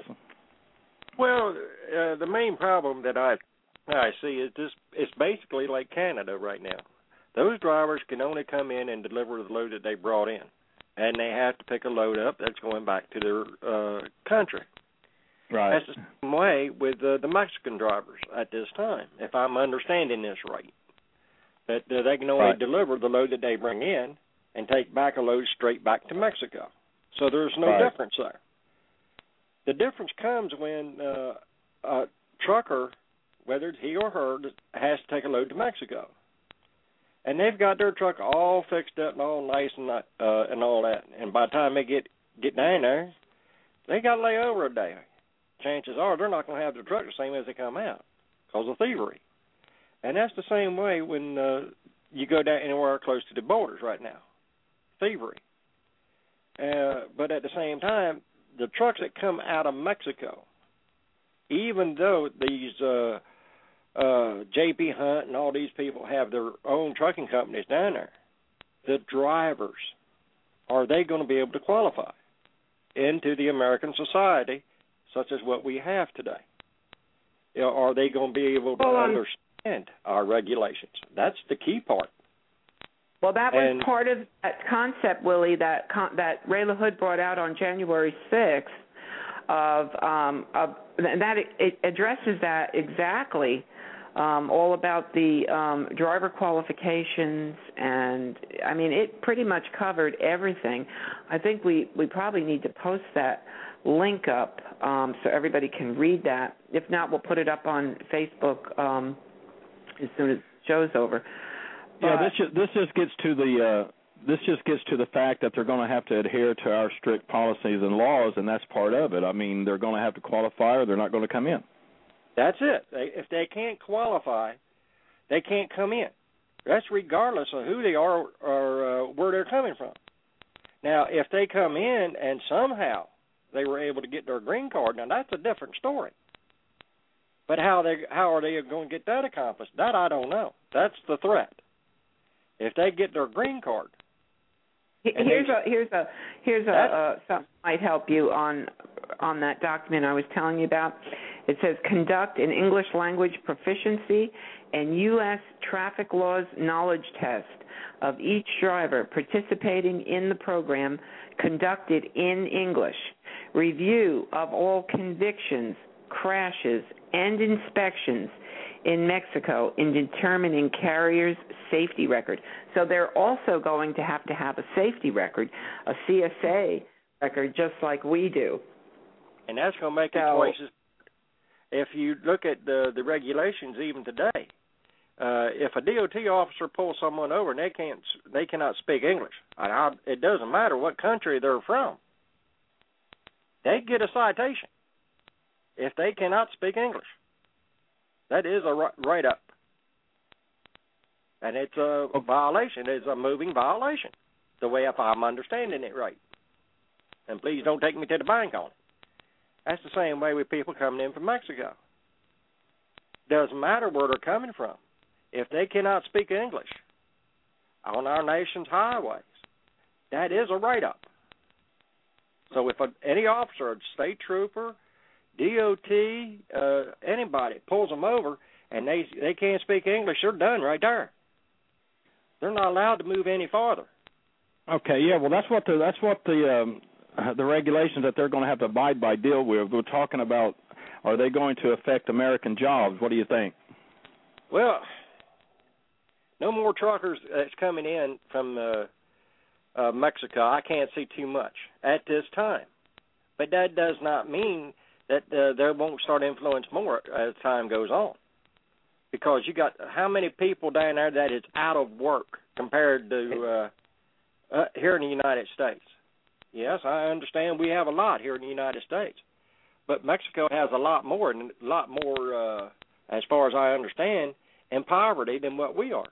Well, uh, the main problem that I I see is this. It's basically like Canada right now. Those drivers can only come in and deliver the load that they brought in and they have to pick a load up that's going back to their uh, country. Right. That's the same way with uh, the Mexican drivers at this time, if I'm understanding this right. That uh, they can only right. deliver the load that they bring in and take back a load straight back to Mexico. So there's no right. difference there. The difference comes when uh, a trucker, whether it's he or her, has to take a load to Mexico and they've got their truck all fixed up and all nice and uh and all that. And by the time they get get down there, they got to lay over a day. Chances are they're not going to have their truck the same as they come out because of thievery. And that's the same way when uh, you go down anywhere close to the borders right now, thievery. Uh, but at the same time, the trucks that come out of Mexico, even though these uh, uh J.B. Hunt and all these people have their own trucking companies down there. The drivers are they going to be able to qualify into the American society such as what we have today? You know, are they going to be able to well, um, understand our regulations? That's the key part. Well, that was and, part of that concept, Willie, that con- that Ray LaHood brought out on January 6th of um of and that it, it addresses that exactly um, all about the um, driver qualifications, and I mean, it pretty much covered everything. I think we we probably need to post that link up um, so everybody can read that. If not, we'll put it up on Facebook um, as soon as the show's over. Yeah, this just, this just gets to the uh, this just gets to the fact that they're going to have to adhere to our strict policies and laws, and that's part of it. I mean, they're going to have to qualify, or they're not going to come in. That's it. They, if they can't qualify, they can't come in. That's regardless of who they are or uh, where they're coming from. Now, if they come in and somehow they were able to get their green card. Now that's a different story. But how they how are they going to get that accomplished? That I don't know. That's the threat. If they get their green card. Here's a here's a here's a uh, something might help you on on that document I was telling you about. It says conduct an English language proficiency and U.S. traffic laws knowledge test of each driver participating in the program conducted in English. Review of all convictions, crashes, and inspections in Mexico in determining carrier's safety record. So they're also going to have to have a safety record, a CSA record, just like we do. And that's going to make it twice as. If you look at the the regulations even today, uh, if a DOT officer pulls someone over and they can't they cannot speak English, I, I, it doesn't matter what country they're from. They get a citation if they cannot speak English. That is a write up, and it's a violation. It's a moving violation, the way if I'm understanding it right. And please don't take me to the bank on it. That's the same way with people coming in from Mexico. Doesn't matter where they're coming from. If they cannot speak English on our nation's highways, that is a write up. So if a, any officer, a state trooper, DOT, uh, anybody pulls them over and they they can't speak English, they're done right there. They're not allowed to move any farther. Okay, yeah, well that's what the that's what the um, the regulations that they're going to have to abide by deal with. We're talking about are they going to affect American jobs? What do you think? Well, no more truckers that's coming in from uh, uh, Mexico. I can't see too much at this time, but that does not mean that uh, they won't start influence more as time goes on. Because you got how many people down there that is out of work compared to uh, uh, here in the United States? Yes, I understand we have a lot here in the United States, but Mexico has a lot more and a lot more, uh, as far as I understand, in poverty than what we are.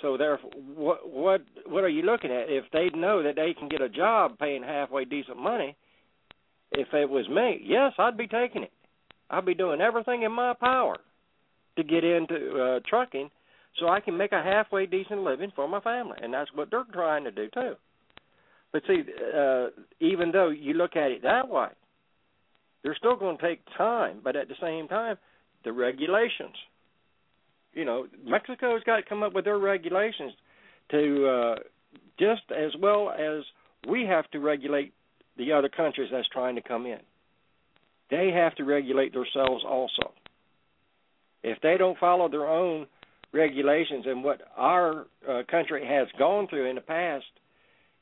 So therefore, what what what are you looking at? If they know that they can get a job paying halfway decent money, if it was me, yes, I'd be taking it. I'd be doing everything in my power to get into uh, trucking so I can make a halfway decent living for my family, and that's what they're trying to do too. But see, uh, even though you look at it that way, they're still going to take time. But at the same time, the regulations. You know, Mexico's got to come up with their regulations to uh, just as well as we have to regulate the other countries that's trying to come in. They have to regulate themselves also. If they don't follow their own regulations and what our uh, country has gone through in the past,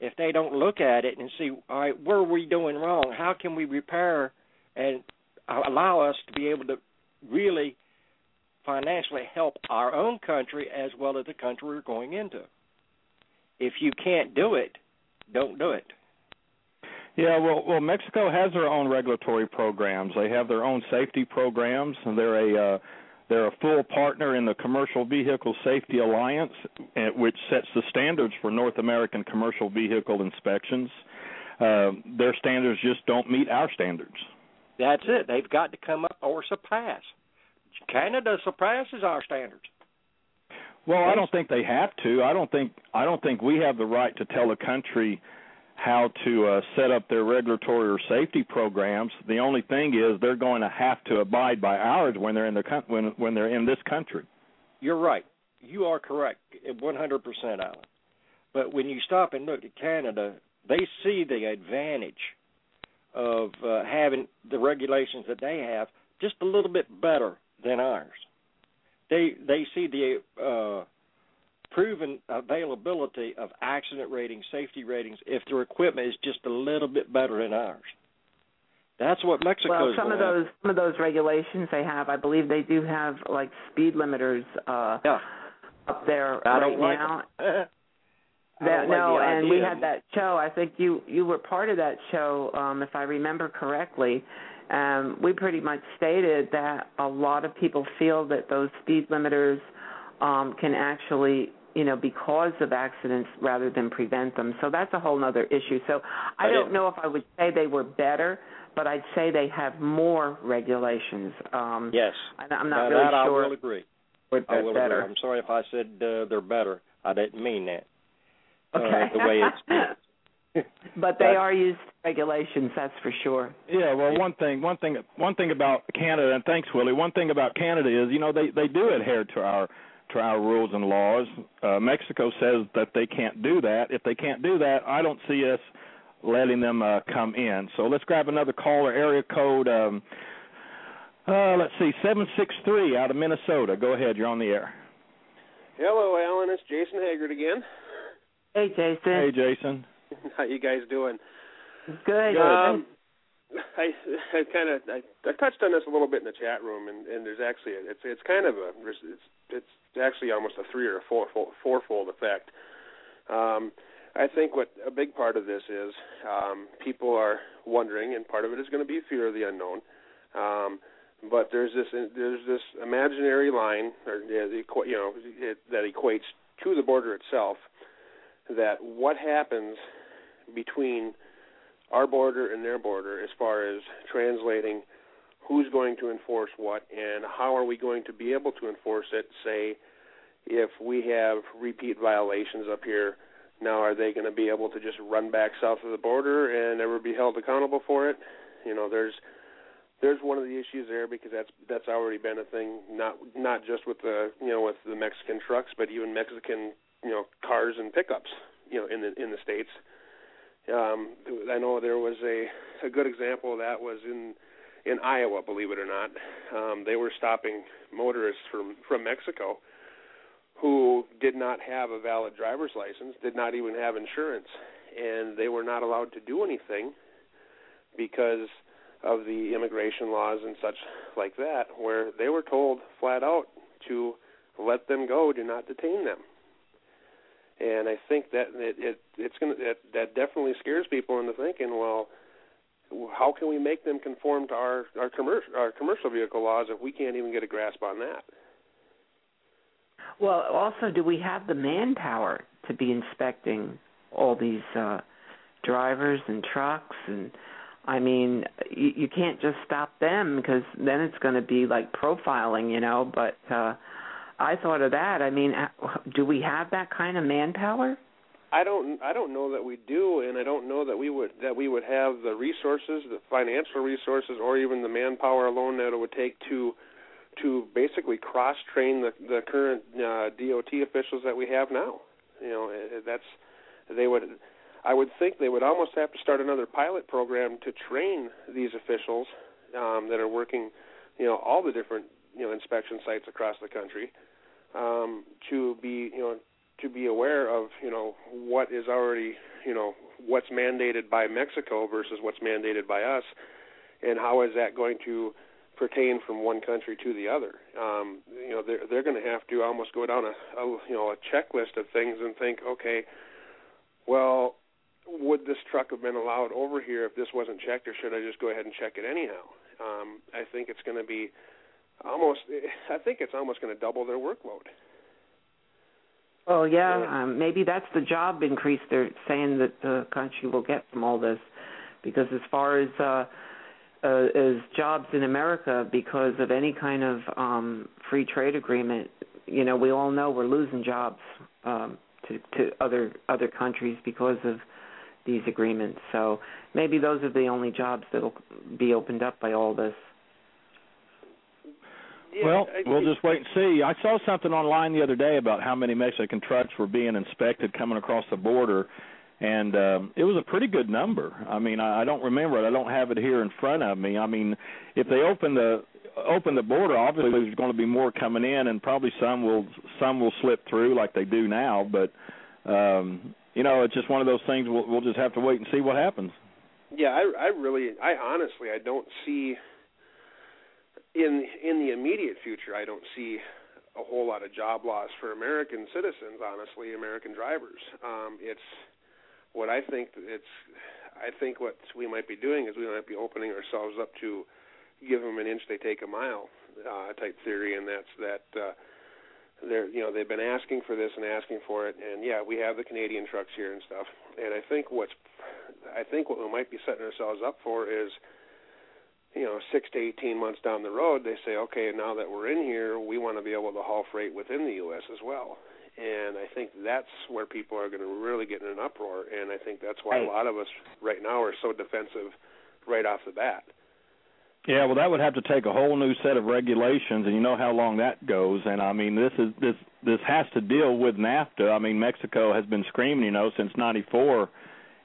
if they don't look at it and see, all right, where are we doing wrong? How can we repair and allow us to be able to really financially help our own country as well as the country we're going into? If you can't do it, don't do it. Yeah, well, well, Mexico has their own regulatory programs. They have their own safety programs, and they're a uh, they're a full partner in the Commercial Vehicle Safety Alliance, eh, which sets the standards for North American commercial vehicle inspections. Uh, their standards just don't meet our standards. That's it. They've got to come up or surpass. Canada surpasses our standards. Well, I don't think they have to. I don't think I don't think we have the right to tell a country how to uh, set up their regulatory or safety programs. The only thing is they're going to have to abide by ours when they're in the when when they're in this country. You're right. You are correct, 100%, Alan. But when you stop and look at Canada, they see the advantage of uh, having the regulations that they have just a little bit better than ours. They they see the uh, proven availability of accident ratings, safety ratings, if their equipment is just a little bit better than ours. That's what Mexico. Well, some of those some of those regulations they have, I believe they do have like speed limiters uh, yeah. up there I right like now. That, no, like and we had that show. I think you you were part of that show, um, if I remember correctly. Um, we pretty much stated that a lot of people feel that those speed limiters um, can actually you know, because of accidents rather than prevent them. So that's a whole other issue. So I I don't know if I would say they were better, but I'd say they have more regulations. Um, Yes. I- I'm not now, really that sure. I will agree. what I will better. agree. I'm sorry if I said uh, they're better. I didn't mean that. Okay. Uh, the way it's but they are used regulations, that's for sure. Yeah, well, one thing, one thing, one thing about Canada, and thanks, Willie. One thing about Canada is, you know, they they do adhere to our to our rules and laws. Uh, Mexico says that they can't do that. If they can't do that, I don't see us letting them uh, come in. So let's grab another caller. Area code, um, uh, let's see, seven six three out of Minnesota. Go ahead, you're on the air. Hello, Alan. It's Jason Haggard again. Hey, Jason. Hey, Jason. How you guys doing? Good. Um, I, I kind of I, I touched on this a little bit in the chat room, and, and there's actually a, it's it's kind of a it's it's actually almost a three or a four fourfold effect. Um, I think what a big part of this is um, people are wondering, and part of it is going to be fear of the unknown. Um, but there's this there's this imaginary line, or you know, it, that equates to the border itself. That what happens between our border and their border, as far as translating who's going to enforce what and how are we going to be able to enforce it. Say, if we have repeat violations up here, now are they going to be able to just run back south of the border and never be held accountable for it? You know, there's there's one of the issues there because that's that's already been a thing not not just with the you know with the Mexican trucks but even Mexican you know cars and pickups you know in the in the states um I know there was a a good example of that was in in Iowa believe it or not um they were stopping motorists from from Mexico who did not have a valid driver's license did not even have insurance and they were not allowed to do anything because of the immigration laws and such like that, where they were told flat out to let them go, do not detain them. And I think that it, it it's to that, that definitely scares people into thinking, well, how can we make them conform to our our commercial our commercial vehicle laws if we can't even get a grasp on that? Well, also, do we have the manpower to be inspecting all these uh drivers and trucks and I mean, you, you can't just stop them because then it's going to be like profiling, you know. But uh I thought of that. I mean, uh, do we have that kind of manpower? I don't I don't know that we do, and I don't know that we would that we would have the resources, the financial resources, or even the manpower alone that it would take to to basically cross train the the current uh, DOT officials that we have now. You know, eh, that's they would. I would think they would almost have to start another pilot program to train these officials um, that are working, you know, all the different you know inspection sites across the country um, to be you know to be aware of you know what is already you know what's mandated by Mexico versus what's mandated by us, and how is that going to pertain from one country to the other. Um, you know they're they're going to have to almost go down a, a you know a checklist of things and think okay, well would this truck have been allowed over here if this wasn't checked, or should I just go ahead and check it anyhow? Um, I think it's going to be almost. I think it's almost going to double their workload. Well, yeah, um, maybe that's the job increase they're saying that the country will get from all this, because as far as uh, uh, as jobs in America, because of any kind of um, free trade agreement, you know, we all know we're losing jobs um, to to other other countries because of these agreements. So maybe those are the only jobs that'll be opened up by all this. Well, we'll just wait and see. I saw something online the other day about how many Mexican trucks were being inspected coming across the border, and um, it was a pretty good number. I mean, I, I don't remember it. I don't have it here in front of me. I mean, if they open the open the border, obviously there's going to be more coming in, and probably some will some will slip through like they do now. But um, you know, it's just one of those things. We'll, we'll just have to wait and see what happens. Yeah, I I really I honestly I don't see in in the immediate future I don't see a whole lot of job loss for American citizens, honestly, American drivers. Um it's what I think it's I think what we might be doing is we might be opening ourselves up to give them an inch they take a mile uh type theory and that's that uh they're you know they've been asking for this and asking for it, and yeah, we have the Canadian trucks here and stuff. And I think what's I think what we might be setting ourselves up for is you know, six to eighteen months down the road, they say, okay, now that we're in here, we want to be able to haul freight within the U.S. as well. And I think that's where people are going to really get in an uproar. And I think that's why a lot of us right now are so defensive right off the bat. Yeah, well, that would have to take a whole new set of regulations, and you know how long that goes. And I mean, this is this this has to deal with NAFTA. I mean, Mexico has been screaming, you know, since '94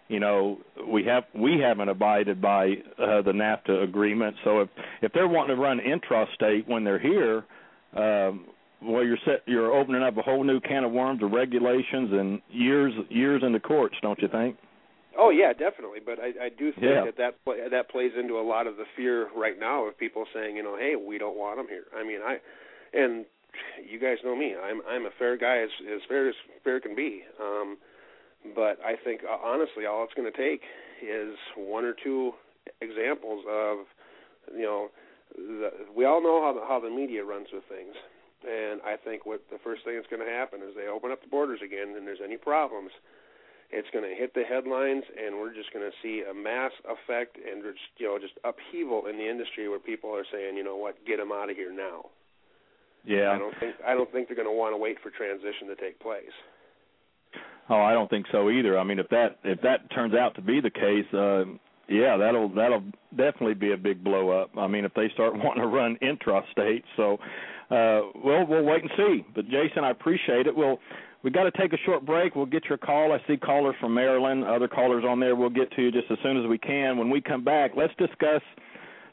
you know we have we haven't abided by uh, the NAFTA agreement. So if if they're wanting to run intrastate when they're here, um, well, you're set you're opening up a whole new can of worms of regulations and years years in the courts, don't you think? Oh yeah, definitely. But I, I do think yeah. that that that plays into a lot of the fear right now of people saying, you know, hey, we don't want them here. I mean, I and you guys know me. I'm I'm a fair guy as as fair as fair can be. Um, but I think uh, honestly, all it's going to take is one or two examples of, you know, the, we all know how the, how the media runs with things, and I think what the first thing that's going to happen is they open up the borders again, and there's any problems, it's going to hit the headlines, and we're just going to see a mass effect and just you know just upheaval in the industry where people are saying, you know what, get them out of here now. Yeah. I don't think I don't think they're going to want to wait for transition to take place. Oh, I don't think so either. I mean, if that if that turns out to be the case, uh, yeah, that'll that'll definitely be a big blow up. I mean, if they start wanting to run intrastate, so uh, well, we'll wait and see. But Jason, I appreciate it. We'll we got to take a short break. We'll get your call. I see callers from Maryland, other callers on there. We'll get to you just as soon as we can. When we come back, let's discuss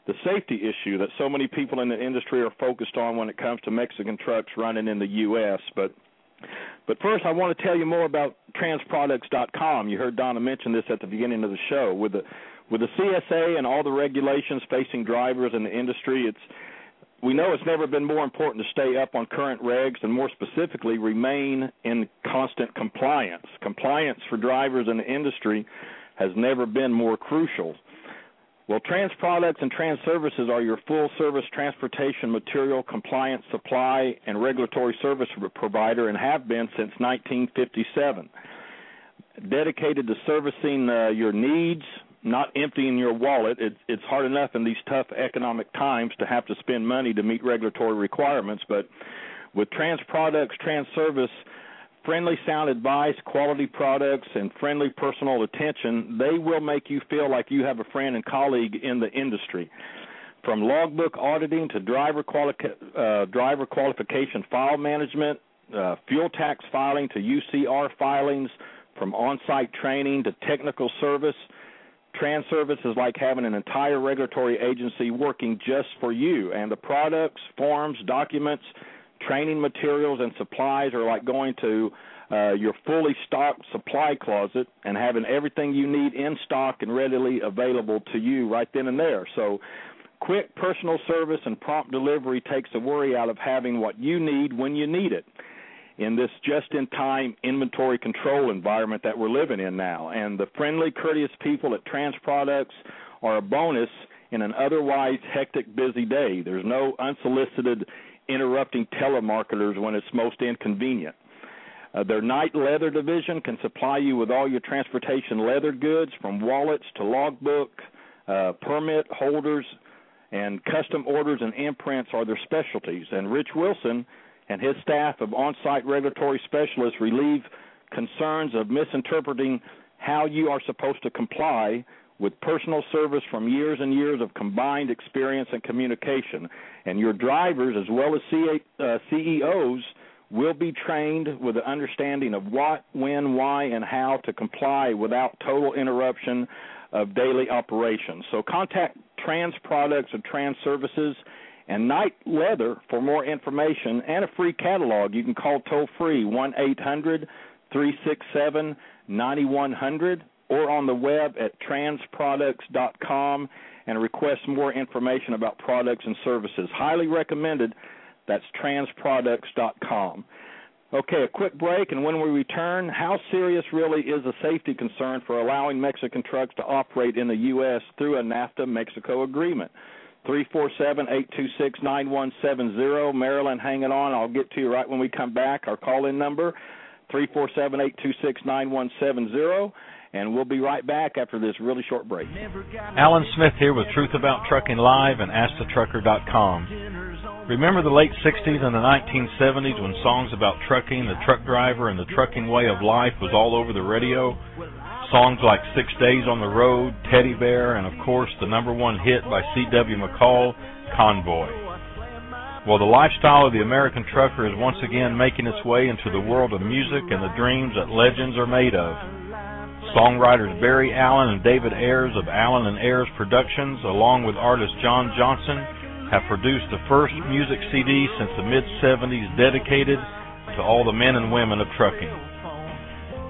the safety issue that so many people in the industry are focused on when it comes to Mexican trucks running in the U.S. But but first, I want to tell you more about transproducts.com. You heard Donna mention this at the beginning of the show. With the with the CSA and all the regulations facing drivers in the industry, it's we know it's never been more important to stay up on current regs and more specifically remain in constant compliance. Compliance for drivers in the industry has never been more crucial. Well, Trans Products and Trans Services are your full service transportation material compliance supply and regulatory service provider and have been since 1957. Dedicated to servicing uh, your needs, not emptying your wallet. It, it's hard enough in these tough economic times to have to spend money to meet regulatory requirements, but with Trans Products, Trans Service, friendly sound advice, quality products, and friendly personal attention, they will make you feel like you have a friend and colleague in the industry. From logbook auditing to driver, quali- uh, driver qualification file management, uh, fuel tax filing to UCR filings, from on site training to technical service, Trans Service is like having an entire regulatory agency working just for you, and the products, forms, documents, training materials and supplies are like going to uh, your fully stocked supply closet and having everything you need in stock and readily available to you right then and there. So, quick personal service and prompt delivery takes the worry out of having what you need when you need it in this just in time inventory control environment that we're living in now. And the friendly, courteous people at Trans Products are a bonus in an otherwise hectic, busy day. There's no unsolicited interrupting telemarketers when it's most inconvenient. Uh, their Knight Leather division can supply you with all your transportation leather goods, from wallets to logbook, uh, permit holders, and custom orders and imprints are their specialties. And Rich Wilson and his staff of on site regulatory specialists relieve concerns of misinterpreting how you are supposed to comply with personal service from years and years of combined experience and communication. And your drivers, as well as uh, CEOs, will be trained with the understanding of what, when, why, and how to comply without total interruption of daily operations. So contact Trans Products or Trans Services and Knight Leather for more information and a free catalog. You can call toll free 1 800 367 9100 or on the web at transproducts.com and request more information about products and services. Highly recommended. That's transproducts.com. Okay, a quick break, and when we return, how serious really is a safety concern for allowing Mexican trucks to operate in the U.S. through a NAFTA Mexico agreement? 347 826 9170. Maryland, it on. I'll get to you right when we come back. Our call in number 347 826 9170. And we'll be right back after this really short break. Alan Smith here with Truth About Trucking Live and AskTheTrucker.com. Remember the late 60s and the 1970s when songs about trucking, the truck driver, and the trucking way of life was all over the radio? Songs like Six Days on the Road, Teddy Bear, and of course the number one hit by C.W. McCall, Convoy. Well, the lifestyle of the American trucker is once again making its way into the world of music and the dreams that legends are made of. Songwriters Barry Allen and David Ayers of Allen and Ayers Productions, along with artist John Johnson, have produced the first music CD since the mid 70s dedicated to all the men and women of trucking.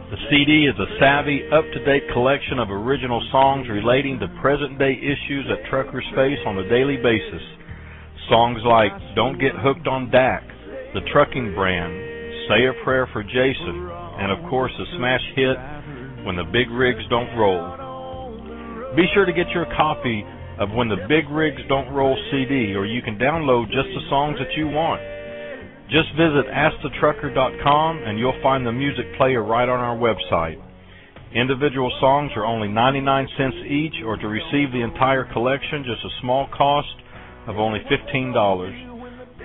The CD is a savvy, up to date collection of original songs relating to present day issues that truckers face on a daily basis. Songs like Don't Get Hooked on Dak, The Trucking Brand, Say a Prayer for Jason, and of course the smash hit When the Big Rigs Don't Roll. Be sure to get your copy of When the Big Rigs Don't Roll CD, or you can download just the songs that you want. Just visit AskTheTrucker.com and you'll find the music player right on our website. Individual songs are only 99 cents each, or to receive the entire collection, just a small cost of only $15.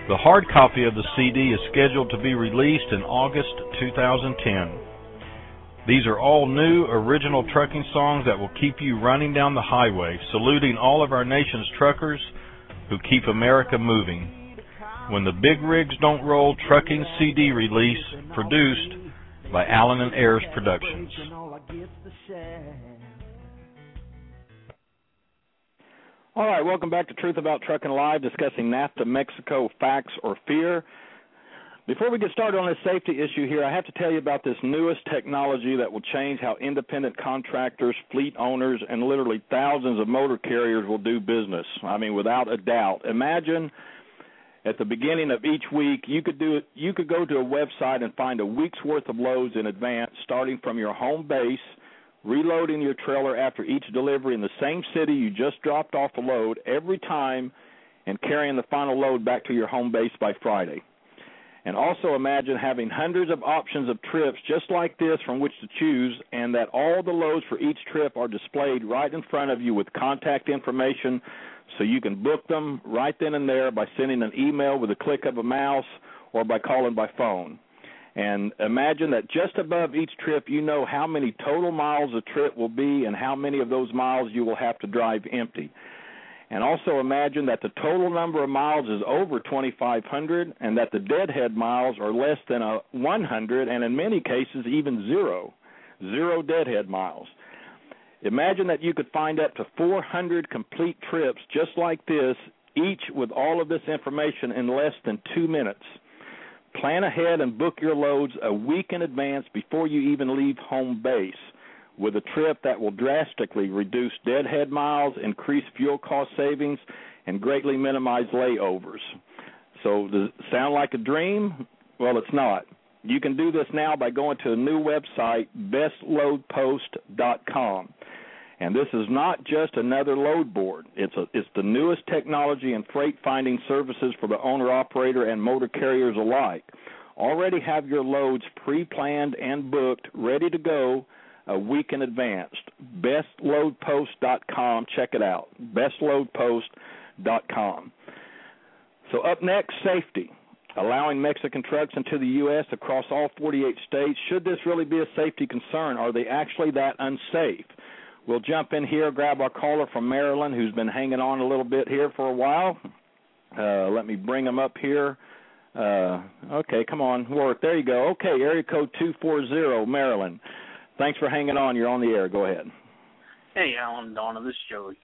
The hard copy of the CD is scheduled to be released in August 2010. These are all new, original trucking songs that will keep you running down the highway, saluting all of our nation's truckers who keep America moving. When the Big Rigs Don't Roll Trucking CD release, produced by Allen and Ayers Productions. All right, welcome back to Truth About Trucking Live, discussing NAFTA Mexico facts or fear. Before we get started on this safety issue here, I have to tell you about this newest technology that will change how independent contractors, fleet owners, and literally thousands of motor carriers will do business. I mean, without a doubt. Imagine at the beginning of each week, you could do. You could go to a website and find a week's worth of loads in advance, starting from your home base, reloading your trailer after each delivery in the same city you just dropped off a load every time, and carrying the final load back to your home base by Friday. And also imagine having hundreds of options of trips just like this from which to choose, and that all the loads for each trip are displayed right in front of you with contact information so you can book them right then and there by sending an email with a click of a mouse or by calling by phone. And imagine that just above each trip, you know how many total miles a trip will be and how many of those miles you will have to drive empty. And also imagine that the total number of miles is over 2,500 and that the deadhead miles are less than a 100 and in many cases even zero. Zero deadhead miles. Imagine that you could find up to 400 complete trips just like this, each with all of this information in less than two minutes. Plan ahead and book your loads a week in advance before you even leave home base with a trip that will drastically reduce deadhead miles, increase fuel cost savings, and greatly minimize layovers. So, does it sound like a dream? Well, it's not. You can do this now by going to a new website, bestloadpost.com. And this is not just another load board. It's a, it's the newest technology in freight finding services for the owner operator and motor carriers alike. Already have your loads pre-planned and booked, ready to go a week in advance. Bestloadpost.com. Check it out. Bestloadpost.com. So up next, safety. Allowing Mexican trucks into the U.S. across all 48 states. Should this really be a safety concern? Are they actually that unsafe? We'll jump in here, grab our caller from Maryland who's been hanging on a little bit here for a while. Uh, let me bring him up here. Uh, okay, come on, work. There you go. Okay, area code 240, Maryland. Thanks for hanging on. You're on the air. Go ahead. Hey, Alan Donna. This is Joey.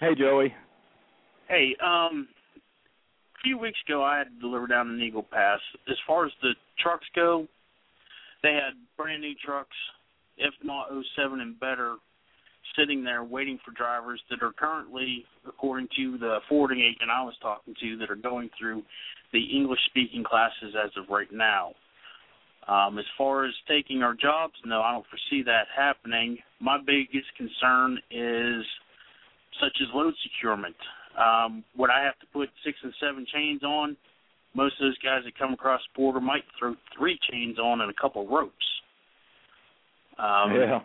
Hey, Joey. Hey, um, a few weeks ago I had to deliver down an Eagle Pass. As far as the trucks go, they had brand new trucks, if not 07 and better, sitting there waiting for drivers that are currently, according to the forwarding agent I was talking to, that are going through the English speaking classes as of right now. Um, as far as taking our jobs, no, I don't foresee that happening. My biggest concern is such as load securement. Um, would I have to put six and seven chains on? Most of those guys that come across the border might throw three chains on and a couple of ropes. Um, yeah.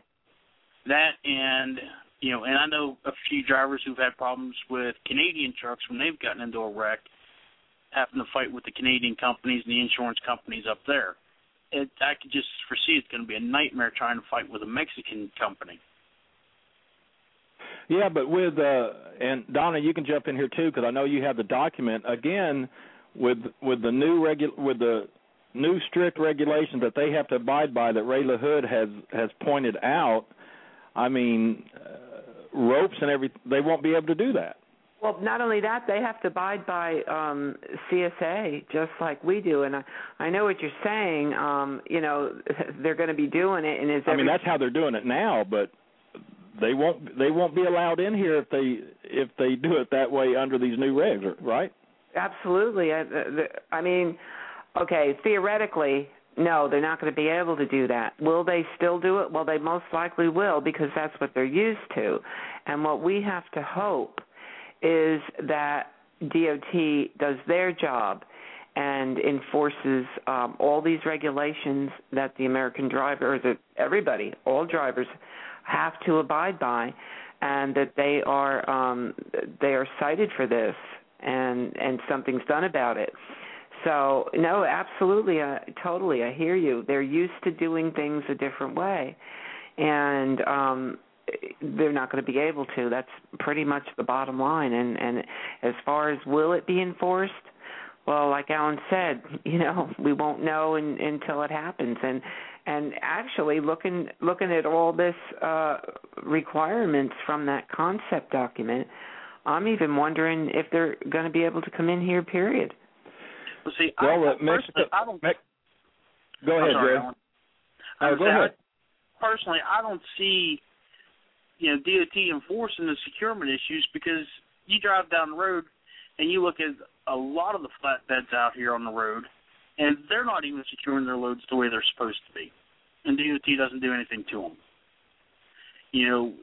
That and you know, and I know a few drivers who've had problems with Canadian trucks when they've gotten into a wreck, having to fight with the Canadian companies and the insurance companies up there. It, I could just foresee it's going to be a nightmare trying to fight with a Mexican company. Yeah, but with uh and Donna, you can jump in here too because I know you have the document. Again, with with the new regu- with the new strict regulations that they have to abide by that Ray LaHood has has pointed out. I mean, uh, ropes and every they won't be able to do that. Well, not only that, they have to abide by um CSA just like we do. And I, I know what you're saying. Um, you know, they're going to be doing it, and is I mean, that's how they're doing it now, but they won't they won't be allowed in here if they if they do it that way under these new regs, right? Absolutely. I, I mean, okay, theoretically, no, they're not going to be able to do that. Will they still do it? Well, they most likely will because that's what they're used to. And what we have to hope is that DOT does their job and enforces um, all these regulations that the American driver, or that everybody, all drivers, have to abide by, and that they are um, they are cited for this, and and something's done about it. So no, absolutely, uh, totally, I hear you. They're used to doing things a different way, and um, they're not going to be able to. That's pretty much the bottom line. And and as far as will it be enforced? Well, like Alan said, you know, we won't know in, until it happens. And and actually, looking looking at all this uh, requirements from that concept document, I'm even wondering if they're going to be able to come in here. Period. Well, see, Well, I, uh, Mexico- personally, I don't. Go ahead, sorry, Jay. Uh, go saying, ahead. I- personally, I don't see, you know, DOT enforcing the securement issues because you drive down the road and you look at a lot of the flatbeds out here on the road, and they're not even securing their loads the way they're supposed to be, and DOT doesn't do anything to them. You know,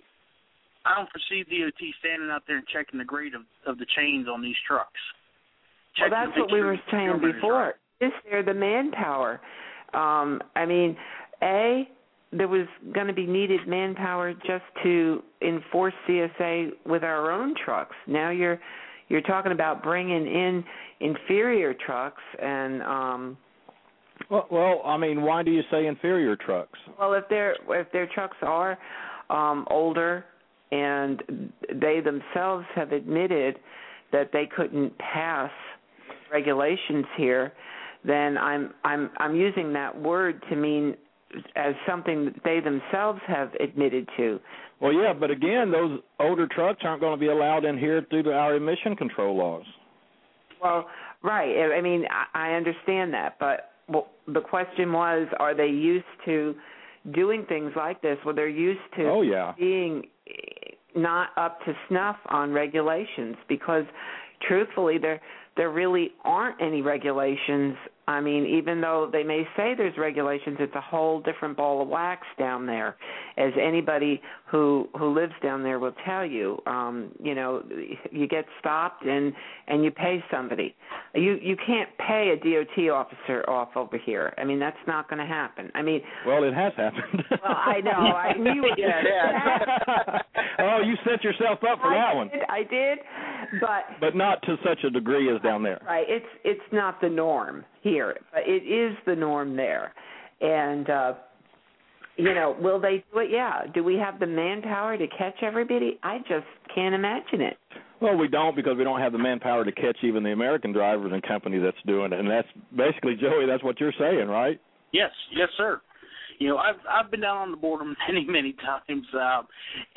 I don't foresee DOT standing out there and checking the grade of of the chains on these trucks. Well, that's what we were saying before. Is there the manpower? Um, I mean, a there was going to be needed manpower just to enforce CSA with our own trucks. Now you're you're talking about bringing in inferior trucks and um Well, well, I mean, why do you say inferior trucks? well if their if their trucks are um older and they themselves have admitted that they couldn't pass regulations here then i'm i'm i'm using that word to mean as something that they themselves have admitted to Well, yeah, but again, those older trucks aren't going to be allowed in here due to our emission control laws. Well, right. I mean, I understand that, but well, the question was, are they used to doing things like this? Well, they're used to Oh, yeah. being eh, not up to snuff on regulations because, truthfully, there there really aren't any regulations. I mean, even though they may say there's regulations, it's a whole different ball of wax down there, as anybody who who lives down there will tell you. Um, you know, you get stopped and and you pay somebody. You you can't pay a DOT officer off over here. I mean, that's not going to happen. I mean, Well, it has happened. well, I know. I knew it. yeah. oh, you set yourself up for that one, I did, but but not to such a degree as down there. Right. It's it's not the norm here, but it is the norm there. And uh you know, will they do it? Yeah. Do we have the manpower to catch everybody? I just can't imagine it. Well, we don't because we don't have the manpower to catch even the American drivers and company that's doing it, and that's basically Joey. That's what you're saying, right? Yes, yes, sir. You know, I've I've been down on the border many, many times, uh,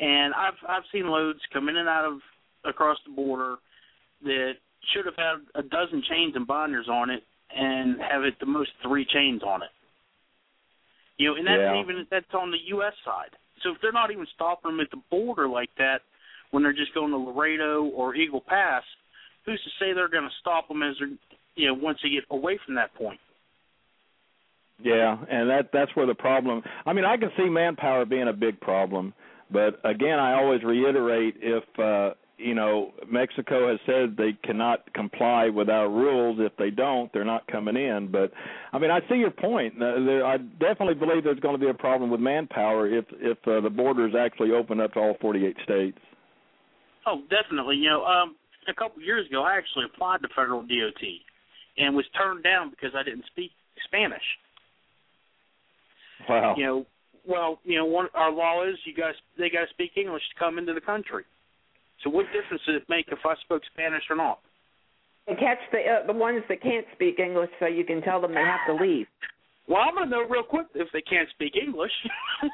and I've I've seen loads come in and out of across the border that should have had a dozen chains and binders on it, and have it the most three chains on it. You know, and that's Yeah. even that's on the U.S. side. So if they're not even stopping them at the border like that, when they're just going to Laredo or Eagle Pass, who's to say they're going to stop them as they're you know once they get away from that point? Yeah, and that that's where the problem. I mean, I can see manpower being a big problem, but again, I always reiterate if uh you know, Mexico has said they cannot comply with our rules. If they don't, they're not coming in. But I mean, I see your point. There, I definitely believe there's going to be a problem with manpower if if uh, the borders actually open up to all 48 states. Oh, definitely. You know, um, a couple of years ago, I actually applied to federal DOT and was turned down because I didn't speak Spanish. Wow. You know, well, you know, one our law is you guys they got to speak English to come into the country. So what difference does it make if I spoke Spanish or not? And catch the uh, the ones that can't speak English, so you can tell them they have to leave. Well, I'm gonna know real quick if they can't speak English.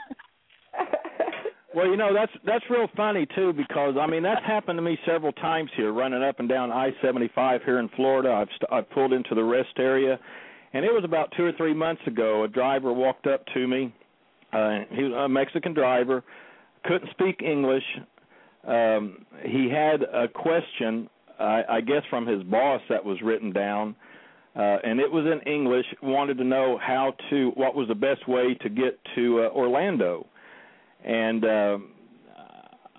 Well, you know that's that's real funny too because I mean that's happened to me several times here, running up and down I-75 here in Florida. I've st- I've pulled into the rest area, and it was about two or three months ago. A driver walked up to me. Uh, he was a Mexican driver, couldn't speak English. Um, he had a question, I, I guess, from his boss that was written down, uh, and it was in English. Wanted to know how to, what was the best way to get to uh, Orlando and um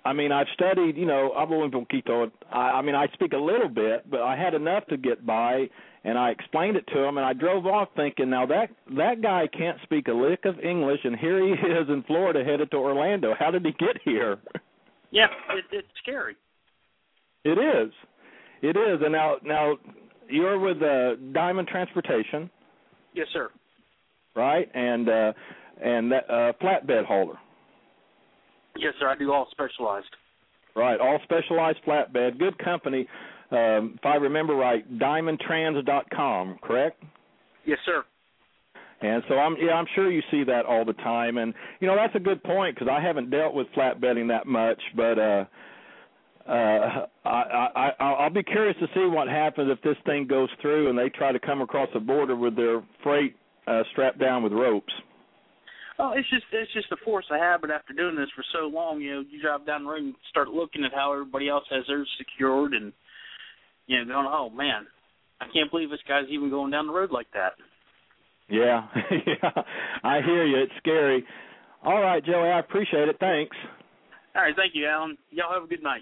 I mean I've studied, you know, hablo un poquito. I, I mean I speak a little bit, but I had enough to get by and I explained it to him and I drove off thinking now that that guy can't speak a lick of English and here he is in Florida headed to Orlando. How did he get here? yeah, it, it's scary. It is. It is. And now now you're with uh Diamond Transportation, Yes, sir. right? And uh and that uh flatbed hauler. Yes, sir. I do all specialized. Right, all specialized flatbed, good company. Um, if I remember right, diamondtrans.com, correct? Yes, sir. And so I'm yeah, I'm sure you see that all the time and you know that's a good point cuz I haven't dealt with flatbedding that much, but uh uh I I I'll be curious to see what happens if this thing goes through and they try to come across the border with their freight uh strapped down with ropes. Oh, it's just it's just a force of habit after doing this for so long. You know, you drive down the road and start looking at how everybody else has theirs secured, and you know, going, oh man, I can't believe this guy's even going down the road like that. Yeah. yeah. I hear you. It's scary. All right, Joey, I appreciate it. Thanks. All right, thank you, Alan. Y'all have a good night.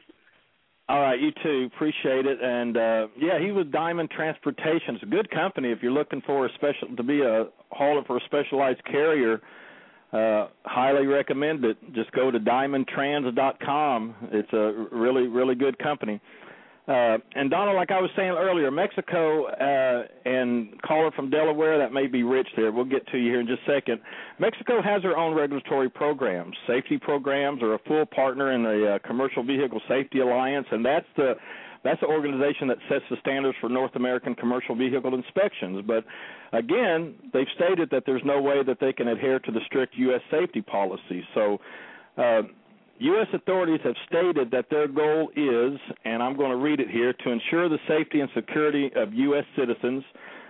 All right, you too. Appreciate it. And uh yeah, he was Diamond Transportation. It's a good company if you're looking for a special to be a hauler for a specialized carrier. Uh highly recommend it. Just go to diamondtrans.com. It's a really really good company. Uh and Donald like I was saying earlier, Mexico uh and caller from Delaware that may be Rich there. We'll get to you here in just a second. Mexico has their own regulatory programs. Safety programs are a full partner in the uh, Commercial Vehicle Safety Alliance and that's the that's the organization that sets the standards for North American commercial vehicle inspections. But again, they've stated that there's no way that they can adhere to the strict U.S. safety policy. So, uh, U.S. authorities have stated that their goal is, and I'm going to read it here, to ensure the safety and security of U.S. citizens.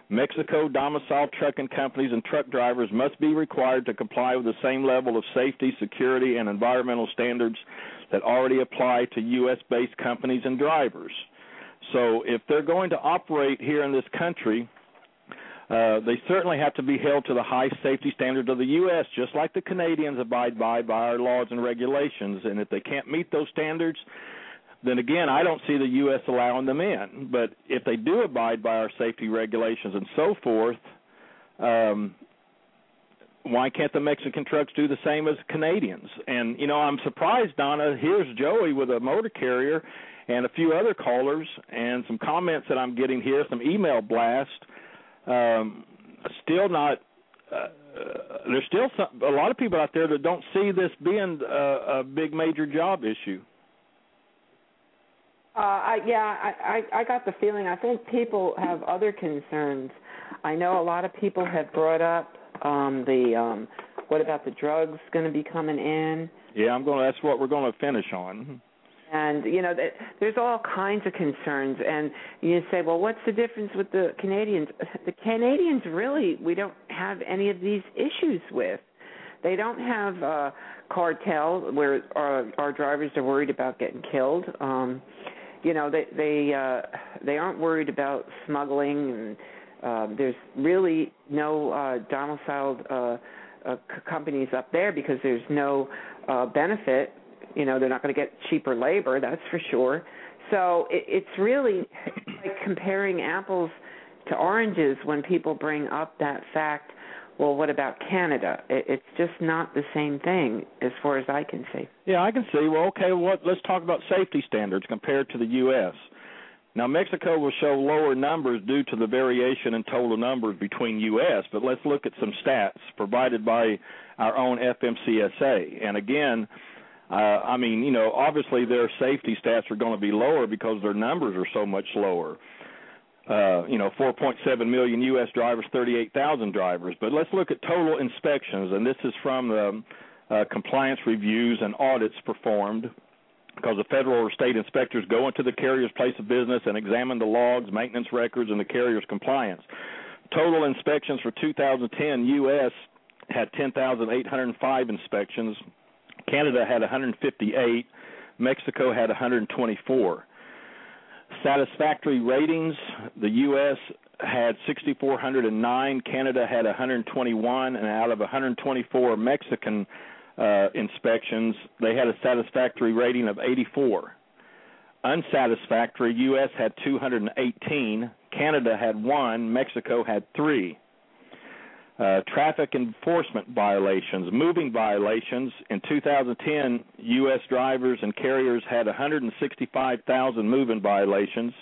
Mexico domiciled trucking companies and truck drivers must be required to comply with the same level of safety, security, and environmental standards that already apply to U.S. based companies and drivers. So if they're going to operate here in this country, uh, they certainly have to be held to the high safety standards of the U.S., just like the Canadians abide by by our laws and regulations. And if they can't meet those standards, then again, I don't see the U.S. allowing them in. But if they do abide by our safety regulations and so forth, um, why can't the Mexican trucks do the same as Canadians? And you know, I'm surprised, Donna. Here's Joey with a motor carrier and a few other callers and some comments that I'm getting here, some email blast. Um, still not. Uh, there's still some, a lot of people out there that don't see this being a, a big major job issue. Uh, I, yeah, I, I I got the feeling. I think people have other concerns. I know a lot of people have brought up um the um what about the drugs going to be coming in Yeah, I'm going. to That's what we're going to finish on. And you know that there's all kinds of concerns. And you say well what's the difference with the Canadians? The Canadians really we don't have any of these issues with. They don't have uh cartel where our our drivers are worried about getting killed. Um you know they they uh they aren't worried about smuggling. And um there's really no uh domiciled uh, uh companies up there because there's no uh benefit you know they're not going to get cheaper labor that's for sure So it, it's really like comparing apples to oranges when people bring up that fact. Well, what about Canada? It, it's just not the same thing, as far as I can see. Yeah, I can see. Well, okay, what? Let's talk about safety standards compared to the U.S. Now, Mexico will show lower numbers due to the variation in total numbers between U.S., but let's look at some stats provided by our own FMCSA. And again, uh, I mean, you know, obviously their safety stats are going to be lower because their numbers are so much lower uh, you know, 4.7 million U.S. drivers, 38,000 drivers. But let's look at total inspections, and this is from the uh, compliance reviews and audits performed because the federal or state inspectors go into the carrier's place of business and examine the logs, maintenance records, and the carrier's compliance. Total inspections for 2010, U.S. had 10,805 inspections. Canada had 158. Mexico had 124. Satisfactory ratings, the U.S. had 6,409, Canada had 121, and out of 124 Mexican uh, inspections, they had a satisfactory rating of 84. Unsatisfactory, U.S. had 218, Canada had one, Mexico had three. Uh, traffic enforcement violations, moving violations. In 2010, U.S. drivers and carriers had 165,000 moving violations.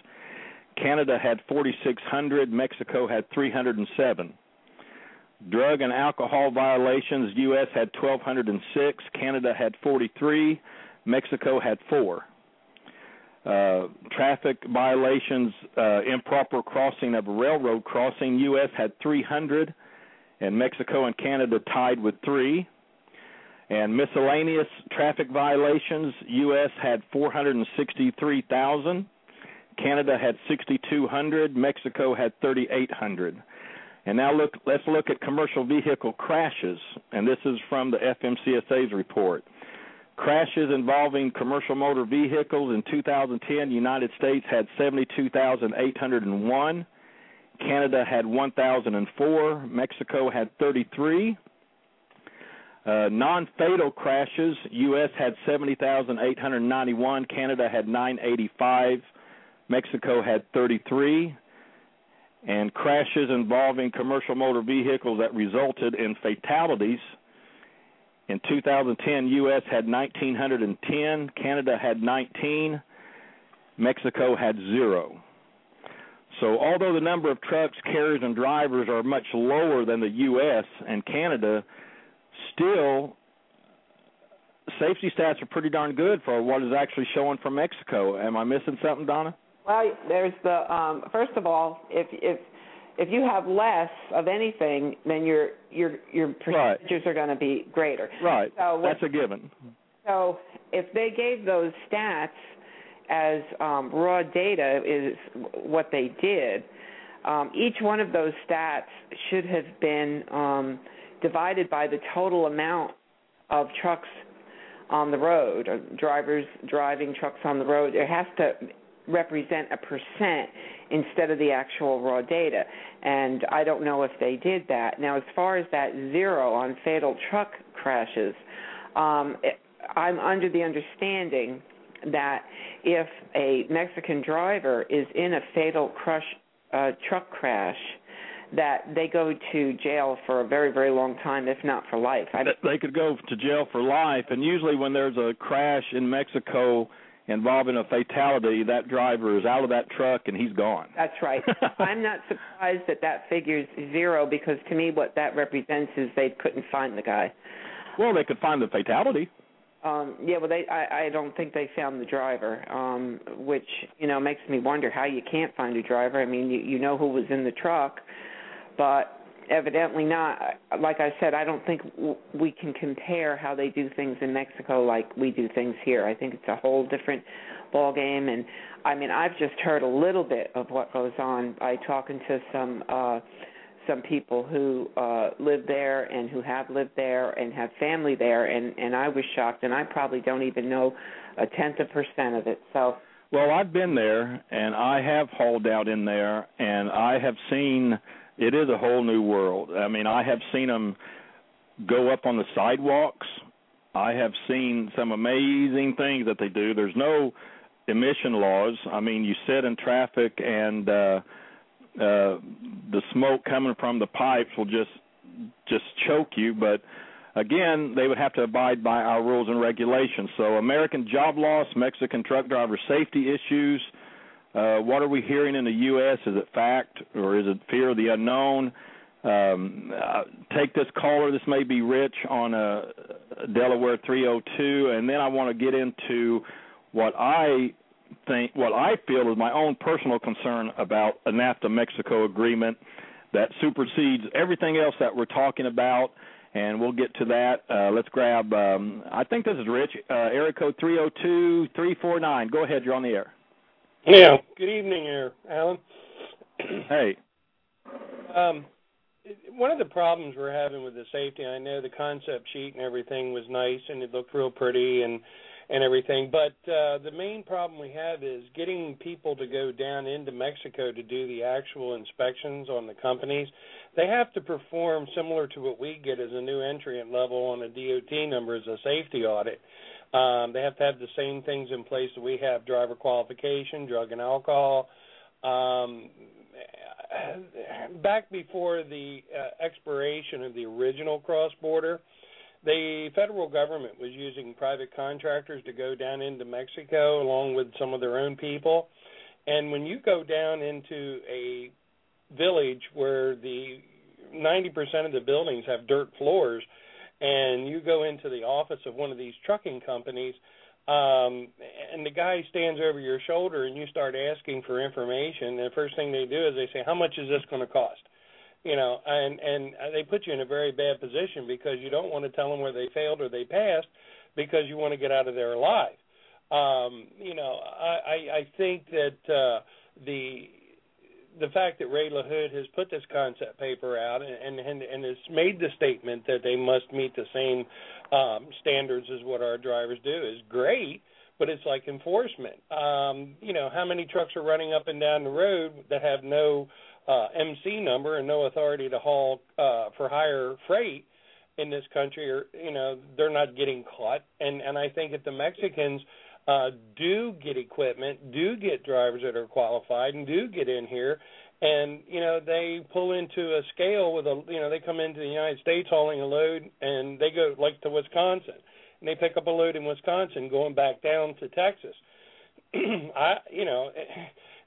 Canada had 4,600. Mexico had 307. Drug and alcohol violations, U.S. had 1,206. Canada had 43. Mexico had four. Uh, traffic violations, uh, improper crossing of a railroad crossing, U.S. had 300 and Mexico and Canada tied with three. And miscellaneous traffic violations, U.S. had 463,000. Canada had 6,200. Mexico had 3,800. And now look, let's look at commercial vehicle crashes, and this is from the FMCSA's report. Crashes involving commercial motor vehicles in 2010, United States had 72,801. Canada had 1,004. Mexico had 33. Uh, non-fatal crashes, U.S. had 70,891. Canada had 985. Mexico had 33. And crashes involving commercial motor vehicles that resulted in fatalities. In 2010, U.S. had 1,910. Canada had 19. Mexico had zero. So, although the number of trucks, carriers, and drivers are much lower than the U.S. and Canada, still safety stats are pretty darn good for what is actually showing from Mexico. Am I missing something, Donna? Well, there's the um, first of all, if if if you have less of anything, then your your your procedures right. are going to be greater. Right. So That's a given. So if they gave those stats as um, raw data is what they did. Um, each one of those stats should have been um, divided by the total amount of trucks on the road, or drivers driving trucks on the road. It has to represent a percent instead of the actual raw data. And I don't know if they did that. Now, as far as that zero on fatal truck crashes, um, it, I'm under the understanding that if a Mexican driver is in a fatal crush uh, truck crash, that they go to jail for a very very long time, if not for life. I they could go to jail for life, and usually when there's a crash in Mexico involving a fatality, that driver is out of that truck and he's gone. That's right. I'm not surprised that that figure's zero because to me what that represents is they couldn't find the guy. Well, they could find the fatality. Um, yeah, well, they I, I don't think they found the driver, um, which you know makes me wonder how you can't find a driver. I mean, you you know who was in the truck, but evidently not. Like I said, I don't think w- we can compare how they do things in Mexico like we do things here. I think it's a whole different ball game, and I mean, I've just heard a little bit of what goes on by talking to some. uh some people who uh live there and who have lived there and have family there and and I was shocked and I probably don't even know a tenth of percent of it. So well, I've been there and I have hauled out in there and I have seen it is a whole new world. I mean, I have seen them go up on the sidewalks. I have seen some amazing things that they do. There's no emission laws. I mean, you sit in traffic and uh, uh, the smoke coming from the pipes will just just choke you. But again, they would have to abide by our rules and regulations. So, American job loss, Mexican truck driver safety issues. Uh, what are we hearing in the U.S.? Is it fact or is it fear of the unknown? Um, uh, take this caller. This may be Rich on uh, Delaware 302, and then I want to get into what I think, what I feel is my own personal concern about a NAFTA Mexico agreement that supersedes everything else that we're talking about. And we'll get to that. Uh, let's grab. Um, I think this is Rich. Uh, area code three zero two three four nine. Go ahead. You're on the air. Yeah. Good evening, here, Alan. hey. Um, one of the problems we're having with the safety, I know the concept sheet and everything was nice and it looked real pretty and and everything, but uh the main problem we have is getting people to go down into Mexico to do the actual inspections on the companies. They have to perform similar to what we get as a new entrant level on a DOT number as a safety audit. Um they have to have the same things in place that we have driver qualification, drug and alcohol, um back before the uh, expiration of the original cross border, the federal government was using private contractors to go down into Mexico along with some of their own people. And when you go down into a village where the 90% of the buildings have dirt floors, and you go into the office of one of these trucking companies, um and the guy stands over your shoulder and you start asking for information and the first thing they do is they say how much is this going to cost you know and and they put you in a very bad position because you don't want to tell them where they failed or they passed because you want to get out of there alive um you know i i, I think that uh the the fact that Ray LaHood has put this concept paper out and and and has made the statement that they must meet the same um, standards as what our drivers do is great, but it's like enforcement. Um, you know, how many trucks are running up and down the road that have no uh, MC number and no authority to haul uh, for higher freight in this country? Or you know, they're not getting caught. And and I think if the Mexicans uh, do get equipment, do get drivers that are qualified, and do get in here, and you know they pull into a scale with a you know they come into the United States hauling a load and they go like to Wisconsin and they pick up a load in Wisconsin going back down to Texas. I you know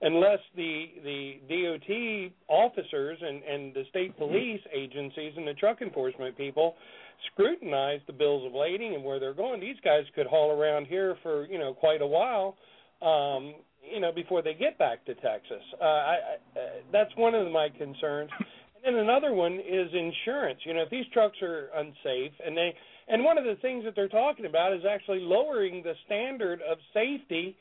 unless the the DOT officers and and the state police agencies and the truck enforcement people scrutinize the bills of lading and where they're going, these guys could haul around here for you know quite a while. Um, you know, before they get back to Texas. Uh, I, I, uh, that's one of my concerns. And then another one is insurance. You know, if these trucks are unsafe, and they, and one of the things that they're talking about is actually lowering the standard of safety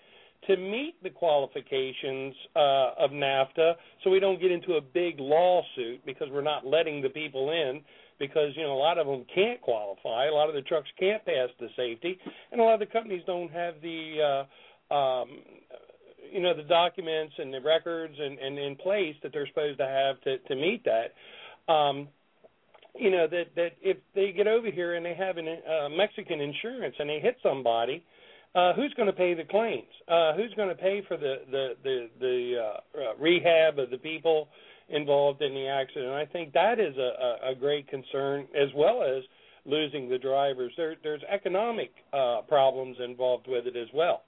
to meet the qualifications uh, of NAFTA, so we don't get into a big lawsuit because we're not letting the people in because you know a lot of them can't qualify, a lot of the trucks can't pass the safety, and a lot of the companies don't have the uh, um, you know the documents and the records and, and in place that they're supposed to have to to meet that. Um, you know that that if they get over here and they have an uh, Mexican insurance and they hit somebody, uh, who's going to pay the claims? Uh, who's going to pay for the the the, the uh, uh, rehab of the people involved in the accident? I think that is a, a, a great concern as well as losing the drivers. There, there's economic uh, problems involved with it as well.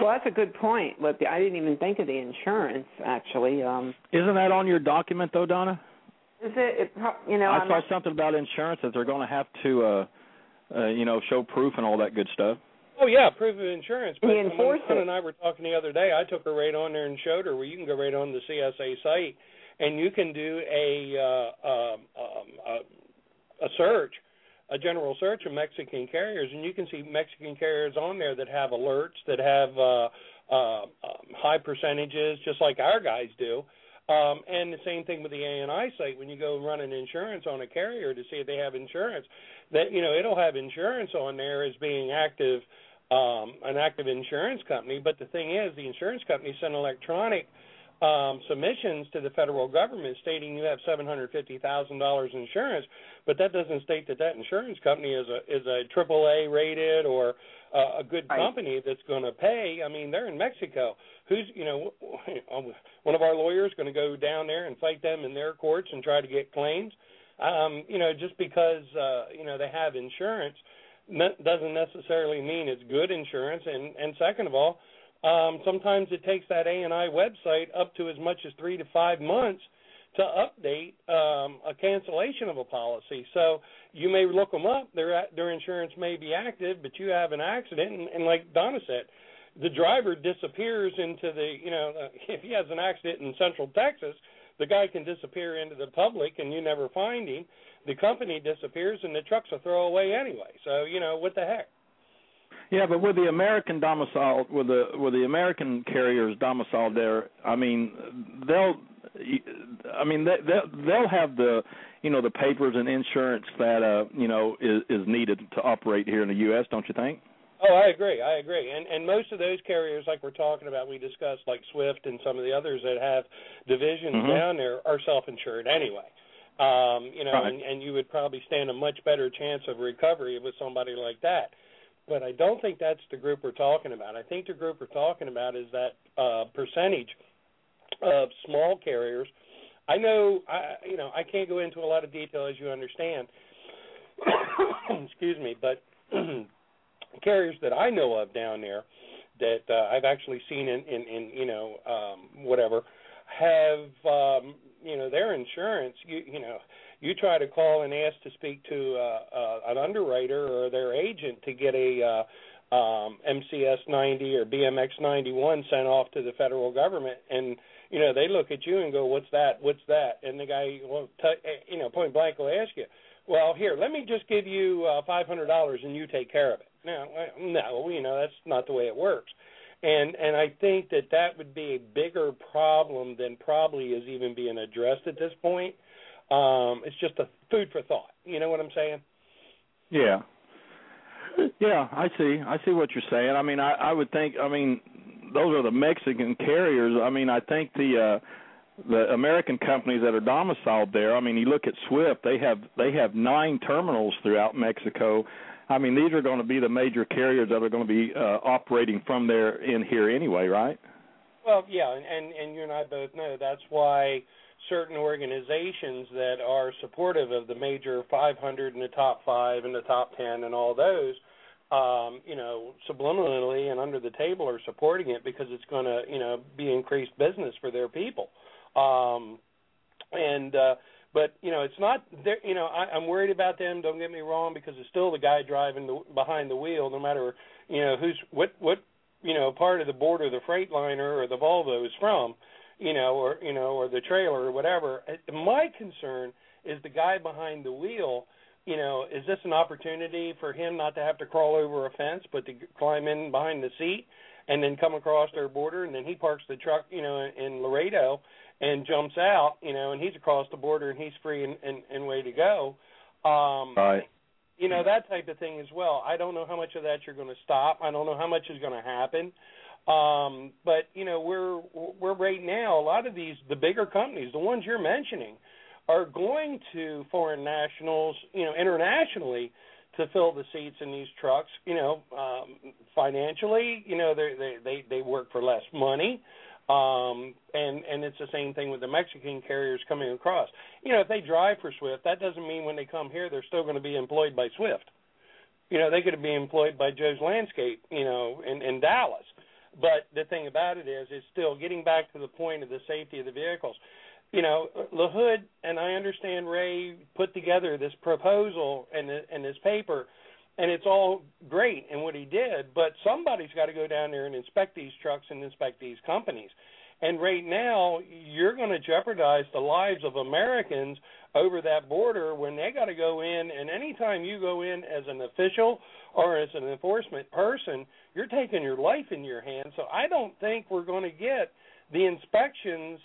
Well, that's a good point. But I didn't even think of the insurance actually. Um Isn't that on your document though, Donna? Is it? it you know, I I'm saw not, something about insurance that they're going to have to, uh, uh, you know, show proof and all that good stuff. Oh yeah, proof of insurance. But He enforced when it. and I were talking the other day. I took her right on there and showed her where you can go right on the CSA site, and you can do a uh, um, um, a, a search, a general search of Mexican carriers, and you can see Mexican carriers on there that have alerts that have uh, uh, um, high percentages, just like our guys do. Um, and the same thing with the ANI site. When you go run an insurance on a carrier to see if they have insurance, that you know it'll have insurance on there as being active, um, an active insurance company. But the thing is, the insurance company sent electronic um, submissions to the federal government stating you have seven hundred fifty thousand dollars insurance, but that doesn't state that that insurance company is a is a triple A rated or uh, a good company that's going to pay. I mean, they're in Mexico. Who's you know one of our lawyers going to go down there and fight them in their courts and try to get claims? Um, you know, just because uh, you know they have insurance doesn't necessarily mean it's good insurance. And and second of all um, sometimes it takes that A&I website up to as much as three to five months to update um, a cancellation of a policy. So you may look them up; their their insurance may be active, but you have an accident, and, and like Donna said, the driver disappears into the you know uh, if he has an accident in Central Texas, the guy can disappear into the public, and you never find him. The company disappears, and the truck's a throwaway anyway. So you know what the heck. Yeah, but with the American domicile, with the with the American carriers domiciled there, I mean, they'll, I mean, they, they'll they'll have the, you know, the papers and insurance that uh, you know, is is needed to operate here in the U.S. Don't you think? Oh, I agree. I agree. And and most of those carriers, like we're talking about, we discussed, like Swift and some of the others that have divisions Mhm. down there, are self-insured anyway. Um, you know, Right. and, and you would probably stand a much better chance of recovery with somebody like that. But I don't think that's the group we're talking about. I think the group we're talking about is that uh, percentage of small carriers. I know, I you know, I can't go into a lot of detail as you understand. Excuse me, but carriers that I know of down there that uh, I've actually seen in, in, in you know um, whatever have um, you know their insurance. You you know you try to call and ask to speak to uh, uh, an underwriter or their agent to get a uh, um, MCS 90 or BMC 91 sent off to the federal government, and you know they look at you and go, "What's that? What's that?" And the guy, well, t- you know, point blank will ask you, "Well, here, let me just give you uh, five hundred dollars and you take care of it." No, no, you know that's not the way it works. And and I think that that would be a bigger problem than probably is even being addressed at this point. Um, it's just a food for thought. You know what I'm saying? Yeah. Yeah, I see. I see what you're saying. I mean, I I would think. I mean, those are the Mexican carriers. I mean, I think the uh the American companies that are domiciled there. I mean, you look at Swift. They have they have nine terminals throughout Mexico. I mean, these are going to be the major carriers that are going to be uh, operating from there in here anyway, right? Well, yeah, and, and and you and I both know that's why certain organizations that are supportive of the major 500 and the top five and the top 10 and all those, um, you know, subliminally and under the table are supporting it because it's going to, you know, be increased business for their people. Um, and uh, but you know, it's not. there You know, I, I'm worried about them. Don't get me wrong, because it's still the guy driving the, behind the wheel, no matter you know who's what what you know part of the border the Freightliner or the Volvo is from you know, or you know, or the trailer or whatever. Uh, My concern is the guy behind the wheel. You know, is this an opportunity for him not to have to crawl over a fence, but to climb in behind the seat and then come across their border, and then he parks the truck, you know, in Laredo and jumps out, you know, and he's across the border and he's free and and, and way to go. Um, Right. you know that type of thing as well. I don't know how much of that you're going to stop. I don't know how much is going to happen. Um, but you know, we're we're right now. A lot of these, the bigger companies, the ones you're mentioning, are going to foreign nationals, you know, internationally, to fill the seats in these trucks. You know, um, financially, you know, they they they they work for less money. Um, and and it's the same thing with the Mexican carriers coming across. You know, if they drive for Swift, that doesn't mean when they come here they're still going to be employed by Swift. You know, they could be employed by Joe's Landscape, you know, in, in Dallas. But the thing about it is, is still getting back to the point of the safety of the vehicles. You know, LaHood and I understand Ray put together this proposal and and this paper, and it's all great in what he did. But somebody's got to go down there and inspect these trucks and inspect these companies. And right now, you're going to jeopardize the lives of Americans over that border when they got to go in. And anytime you go in as an official or as an enforcement person, you're taking your life in your hands. So I don't think we're going to get the inspections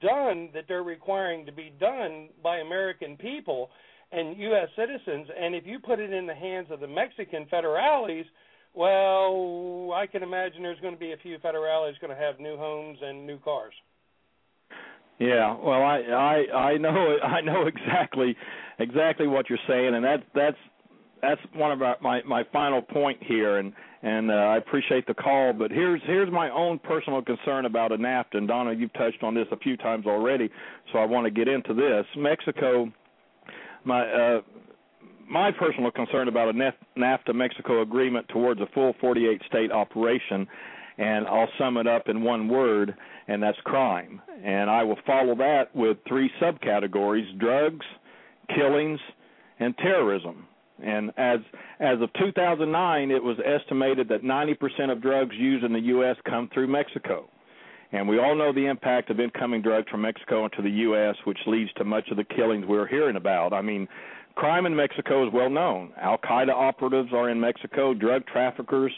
done that they're requiring to be done by American people and U.S. citizens. And if you put it in the hands of the Mexican federales, well, I can imagine there's going to be a few federales going to have new homes and new cars. Yeah, well, I I I know I know exactly exactly what you're saying, and that's that's that's one of our, my my final point here, and and uh, I appreciate the call. But here's here's my own personal concern about a NAFTA. And Donna, you've touched on this a few times already, so I want to get into this. Mexico, my uh, my personal concern about a NAFTA Mexico agreement towards a full 48 state operation, and I'll sum it up in one word, and that's crime. And I will follow that with three subcategories: drugs, killings, and terrorism. And as as of 2009, it was estimated that 90% of drugs used in the U.S. come through Mexico. And we all know the impact of incoming drugs from Mexico into the U.S., which leads to much of the killings we're hearing about. I mean, crime in Mexico is well known. Al Qaeda operatives are in Mexico, drug traffickers,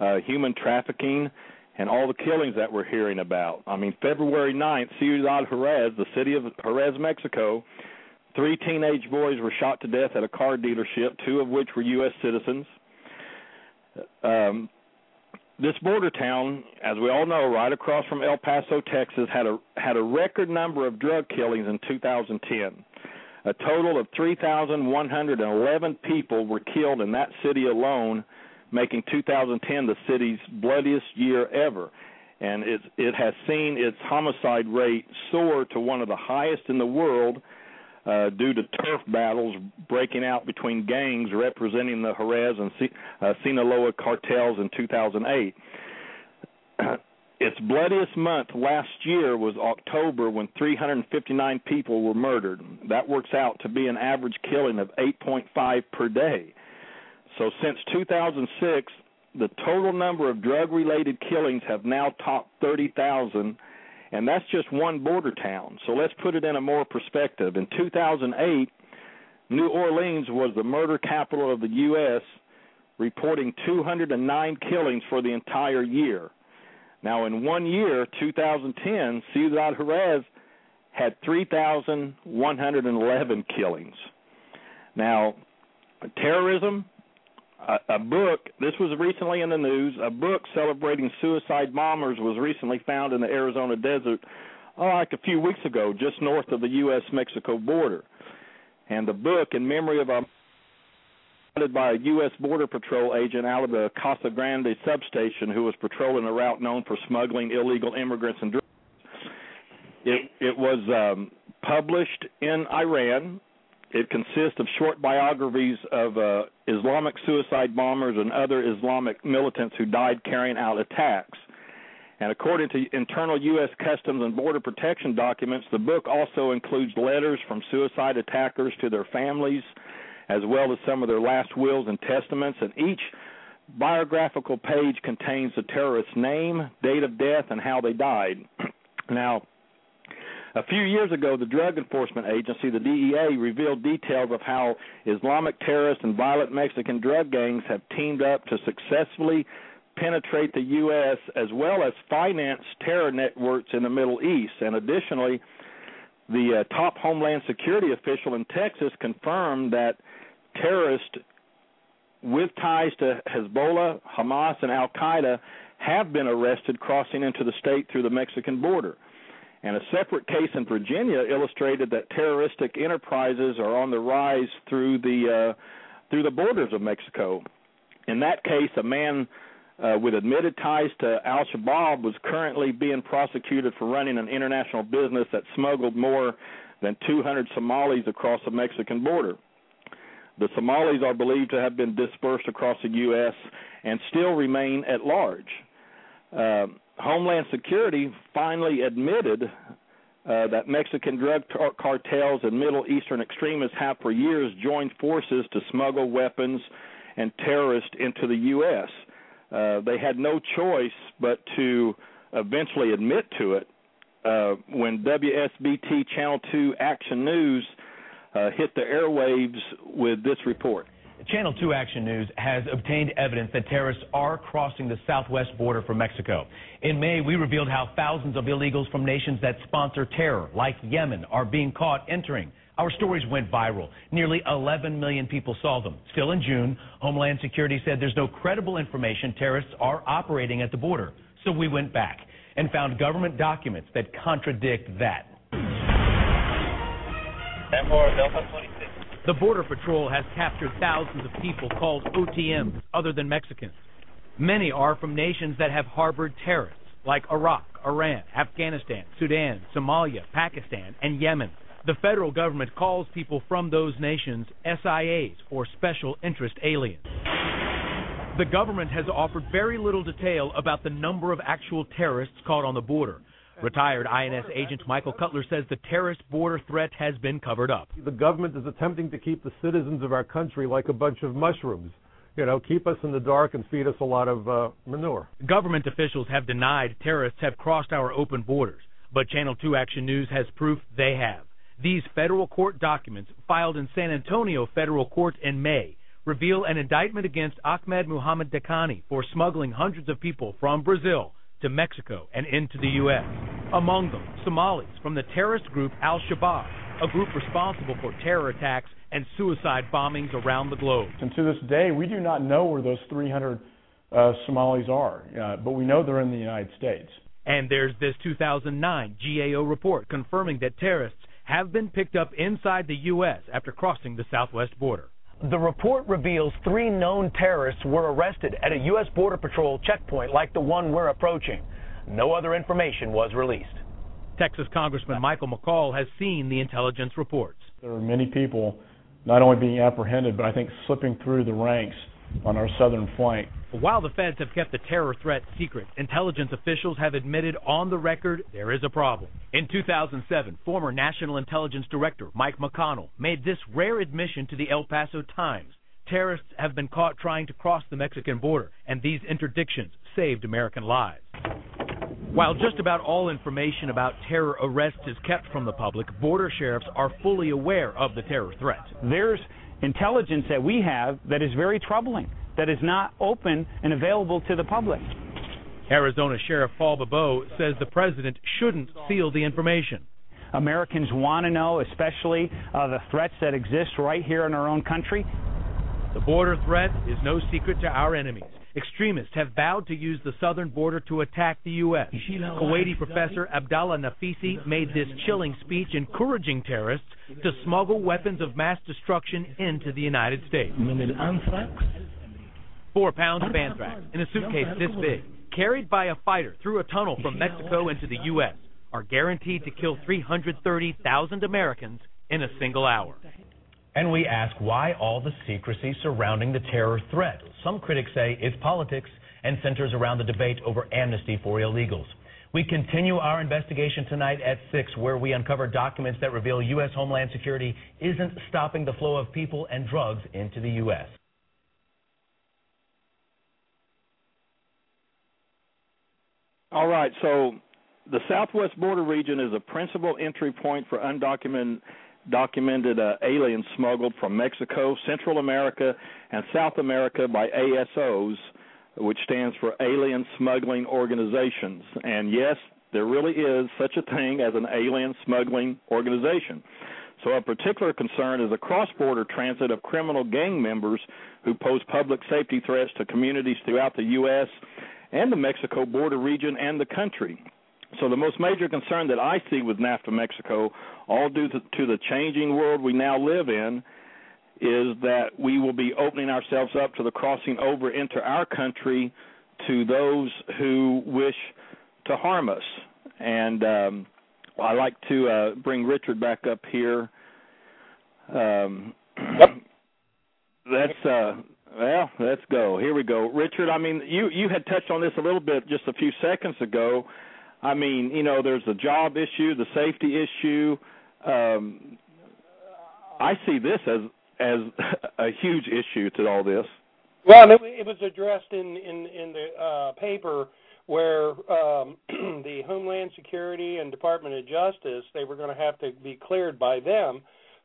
uh, human trafficking, and all the killings that we're hearing about. I mean, February 9th, Ciudad Juarez, the city of Juarez, Mexico, three teenage boys were shot to death at a car dealership, two of which were U.S. citizens. Um, this border town, as we all know, right across from El Paso, Texas, had a had a record number of drug killings in 2010. A total of 3,111 people were killed in that city alone, making 2010 the city's bloodiest year ever. And it, it has seen its homicide rate soar to one of the highest in the world uh, due to turf battles breaking out between gangs representing the Juarez and C- uh, Sinaloa cartels in 2008. its bloodiest month last year was October when 359 people were murdered. That works out to be an average killing of 8.5 per day. So since 2006, the total number of drug related killings have now topped 30,000 and that's just one border town. So let's put it in a more perspective. In 2008, New Orleans was the murder capital of the U.S., reporting 209 killings for the entire year. Now, in one year, 2010, Ciudad Juarez had 3,111 killings. Now, terrorism, a, book, this was recently in the news, a book celebrating suicide bombers was recently found in the Arizona desert, oh, like a few weeks ago, just north of the U.S. Mexico border. And the book, in memory of a by a U.S. Border Patrol agent out of the Casa Grande substation who was patrolling a route known for smuggling illegal immigrants and drugs. It, it was um, published in Iran. It consists of short biographies of uh, Islamic suicide bombers and other Islamic militants who died carrying out attacks. And according to internal U.S. Customs and Border Protection documents, the book also includes letters from suicide attackers to their families, as well as some of their last wills and testaments. And each biographical page contains the terrorist's name, date of death, and how they died. now, a few years ago, the Drug Enforcement Agency, the DEA, revealed details of how Islamic terrorists and violent Mexican drug gangs have teamed up to successfully penetrate the U.S. as well as finance terror networks in the Middle East. And additionally, the uh, top Homeland Security official in Texas confirmed that terrorists with ties to Hezbollah, Hamas, and Al Qaeda have been arrested crossing into the state through the Mexican border. And a separate case in Virginia illustrated that terroristic enterprises are on the rise through the uh, through the borders of Mexico. In that case, a man uh, with admitted ties to Al Shabaab was currently being prosecuted for running an international business that smuggled more than 200 Somalis across the Mexican border. The Somalis are believed to have been dispersed across the U.S. and still remain at large. Uh, Homeland Security finally admitted uh, that Mexican drug tar- cartels and Middle Eastern extremists have for years joined forces to smuggle weapons and terrorists into the U.S. Uh, they had no choice but to eventually admit to it uh, when WSBT Channel 2 Action News uh, hit the airwaves with this report. Channel 2 Action News has obtained evidence that terrorists are crossing the southwest border from Mexico. In May, we revealed how thousands of illegals from nations that sponsor terror, like Yemen, are being caught entering. Our stories went viral. Nearly 11 million people saw them. Still in June, Homeland Security said there's no credible information terrorists are operating at the border. So we went back and found government documents that contradict that. The Border Patrol has captured thousands of people called OTMs, other than Mexicans. Many are from nations that have harbored terrorists, like Iraq, Iran, Afghanistan, Sudan, Somalia, Pakistan, and Yemen. The federal government calls people from those nations SIAs, or Special Interest Aliens. The government has offered very little detail about the number of actual terrorists caught on the border. Retired INS agent Michael Cutler says the terrorist border threat has been covered up. The government is attempting to keep the citizens of our country like a bunch of mushrooms. You know, keep us in the dark and feed us a lot of uh, manure. Government officials have denied terrorists have crossed our open borders, but Channel 2 Action News has proof they have. These federal court documents, filed in San Antonio federal court in May, reveal an indictment against Ahmed Muhammad Dhakane for smuggling hundreds of people from Brazil to Mexico and into the U.S. Among them, Somalis from the terrorist group Al Shabaab, a group responsible for terror attacks and suicide bombings around the globe. And to this day, we do not know where those 300 uh, Somalis are, uh, but we know they're in the United States. And there's this 2009 GAO report confirming that terrorists have been picked up inside the U.S. after crossing the southwest border. The report reveals three known terrorists were arrested at a U.S. Border Patrol checkpoint like the one we're approaching. No other information was released. Texas Congressman Michael McCaul has seen the intelligence reports. There are many people not only being apprehended, but I think slipping through the ranks on our southern flank. While the feds have kept the terror threat secret, intelligence officials have admitted on the record there is a problem. In 2007, former National Intelligence Director Mike McConnell made this rare admission to the El Paso Times. Terrorists have been caught trying to cross the Mexican border, and these interdictions saved American lives. While just about all information about terror arrests is kept from the public, border sheriffs are fully aware of the terror threat. There's intelligence that we have that is very troubling, that is not open and available to the public. Arizona Sheriff Paul Babeu says the president shouldn't seal the information. Americans want to know, especially uh, the threats that exist right here in our own country. The border threat is no secret to our enemies. Extremists have vowed to use the southern border to attack the U.S. Kuwaiti professor Abdallah Nafisi made this chilling speech encouraging terrorists to smuggle weapons of mass destruction into the United States. Four pounds of anthrax in a suitcase this big, carried by a fighter through a tunnel from Mexico into the U.S., are guaranteed to kill 330,000 Americans in a single hour. And we ask why all the secrecy surrounding the terror threat. Some critics say it's politics and centers around the debate over amnesty for illegals. We continue our investigation tonight at 6, where we uncover documents that reveal U.S. Homeland Security isn't stopping the flow of people and drugs into the U.S. All right, so the southwest border region is a principal entry point for undocumented documented uh, aliens smuggled from Mexico, Central America, and South America by ASOs, which stands for Alien Smuggling Organizations. And yes, there really is such a thing as an alien smuggling organization. So, a particular concern is the cross border transit of criminal gang members who pose public safety threats to communities throughout the U.S. and the Mexico border region and the country. So the most major concern that I see with NAFTA Mexico, all due to, to the changing world we now live in, is that we will be opening ourselves up to the crossing over into our country to those who wish to harm us. And um, I like to uh, bring Richard back up here. Um, yep. That's uh, well, let's go. Here we go, Richard. I mean, you you had touched on this a little bit just a few seconds ago. I mean, you know, there's the job issue, the safety issue. Um, I see this as as a huge issue to all this. Well, it, it was addressed in in in the uh, paper where um, the Homeland Security and Department of Justice they were going to have to be cleared by them.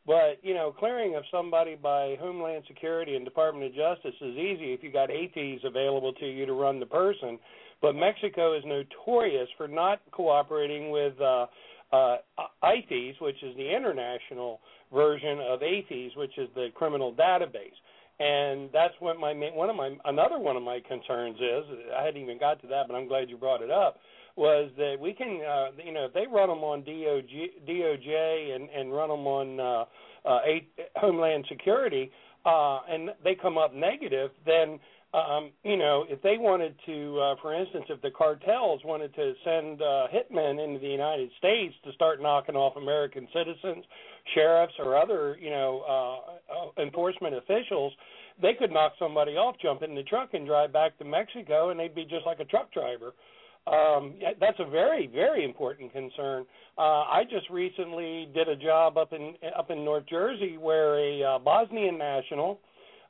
But you know, clearing of somebody by Homeland Security and Department of Justice is easy if you got ATs available to you to run the person. But Mexico is notorious for not cooperating with uh, uh, ITES, which is the international version of ATES, which is the criminal database. And that's what my one of my another one of my concerns is. I hadn't even got to that, but I'm glad you brought it up. was that we can, uh, you know, if they run them on DOJ, DOJ and and run them on uh, uh, eight, Homeland Security, uh, and they come up negative, then um, you know, if they wanted to, uh, for instance, if the cartels wanted to send uh, hitmen into the United States to start knocking off American citizens, sheriffs, or other, you know, uh, uh, enforcement officials, they could knock somebody off, jump in the truck, and drive back to Mexico, and they'd be just like a truck driver. Um, that's a very, very important concern. Uh, I just recently did a job up in up in North Jersey where a uh, Bosnian national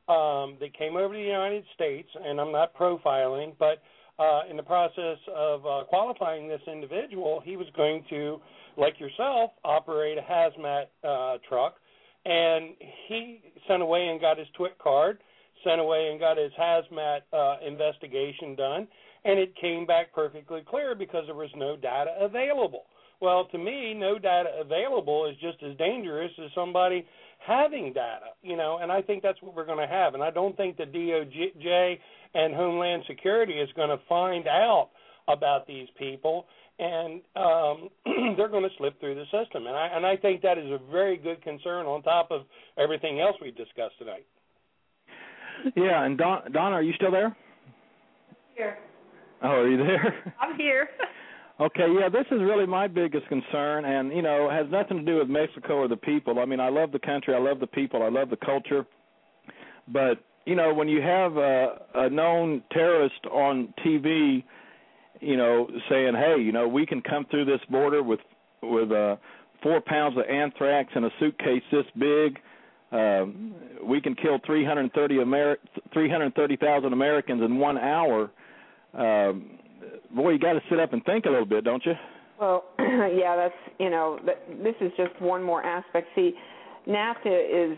um, that came over to the United States, and I'm not profiling, but uh, in the process of uh, qualifying this individual, he was going to, like yourself, operate a hazmat uh, truck, and he sent away and got his TWIC card, sent away and got his hazmat uh, investigation done, and it came back perfectly clear because there was no data available. Well, to me, no data available is just as dangerous as somebody having data, you know, and I think that's what we're going to have. And I don't think the DOJ and Homeland Security is going to find out about these people, and um, they're going to slip through the system. And I and I think that is a very good concern on top of everything else we discussed tonight. Yeah, and Don, Don, are you still there? Here. Oh, are you there? I'm here. Okay, yeah, this is really my biggest concern, and you know, has nothing to do with Mexico or the people. I mean, I love the country, I love the people, I love the culture, but you know, when you have a, a known terrorist on TV, you know, saying, "Hey, you know, we can come through this border with with uh, four pounds of anthrax in a suitcase this big." Um, we can kill 330 Ameri- 330,000 Americans in one hour. Um, boy, you got to sit up and think a little bit, don't you? Well, yeah, that's you know, this is just one more aspect. See, NAFTA is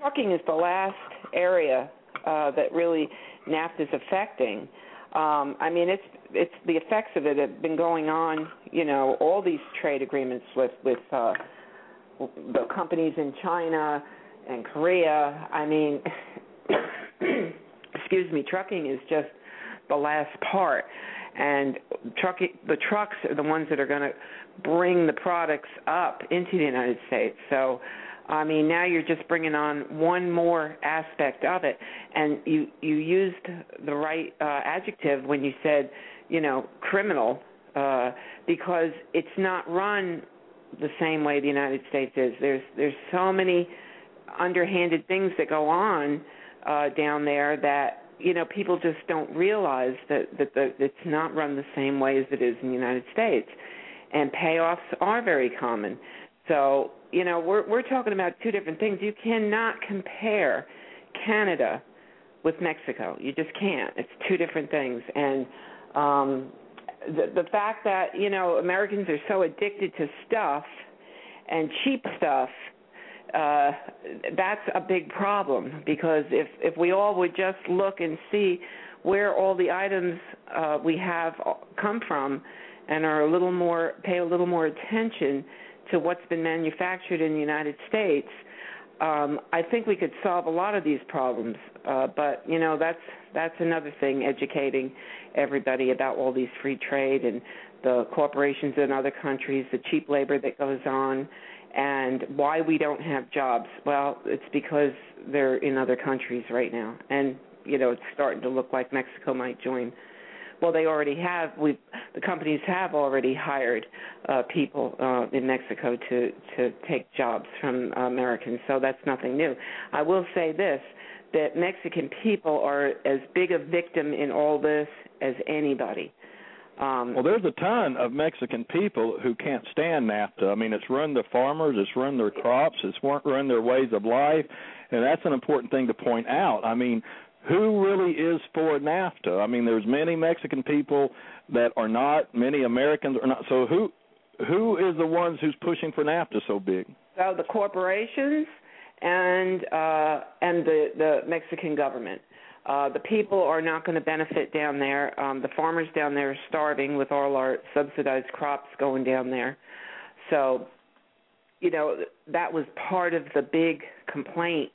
trucking is the last area uh, that really NAFTA is affecting. Um, I mean, it's it's the effects of it have been going on. You know, all these trade agreements with with uh, the companies in China and Korea. I mean, excuse me, trucking is just the last part and truck the trucks are the ones that are going to bring the products up into the United States. So, I mean, now you're just bringing on one more aspect of it, and you you used the right uh, adjective when you said, you know, criminal, uh, because it's not run the same way the United States is. There's there's so many underhanded things that go on uh, down there that you know people just don't realize that that the, it's not run the same way as it is in the United States, and payoffs are very common. So you know we're we're talking about two different things. You cannot compare Canada with Mexico. You just can't. It's two different things, and um, the the fact that you know Americans are so addicted to stuff and cheap stuff uh, that's a big problem because if if we all would just look and see where all the items uh, we have come from and are a little more pay a little more attention to what's been manufactured in the United States, um, I think we could solve a lot of these problems. Uh, but you know that's that's another thing, educating everybody about all these free trade and the corporations in other countries, the cheap labor that goes on and why we don't have jobs. Well, it's because they're in other countries right now, and you know it's starting to look like Mexico might join. Well, they already have. We the companies have already hired uh, people uh, in Mexico to to take jobs from uh, Americans, so that's nothing new. I will say this: that Mexican people are as big a victim in all this as anybody. Um, well, there's a ton of Mexican people who can't stand NAFTA. I mean, it's run the farmers, it's run their crops, it's run their ways of life, and that's an important thing to point out. I mean, who really is for NAFTA? I mean, there's many Mexican people that are not, many Americans are not. So who who is the ones who's pushing for NAFTA so big? So the corporations and uh, and the the Mexican government. Uh, the people are not going to benefit down there. Um, the farmers down there are starving with all our subsidized crops going down there. So, you know, that was part of the big complaint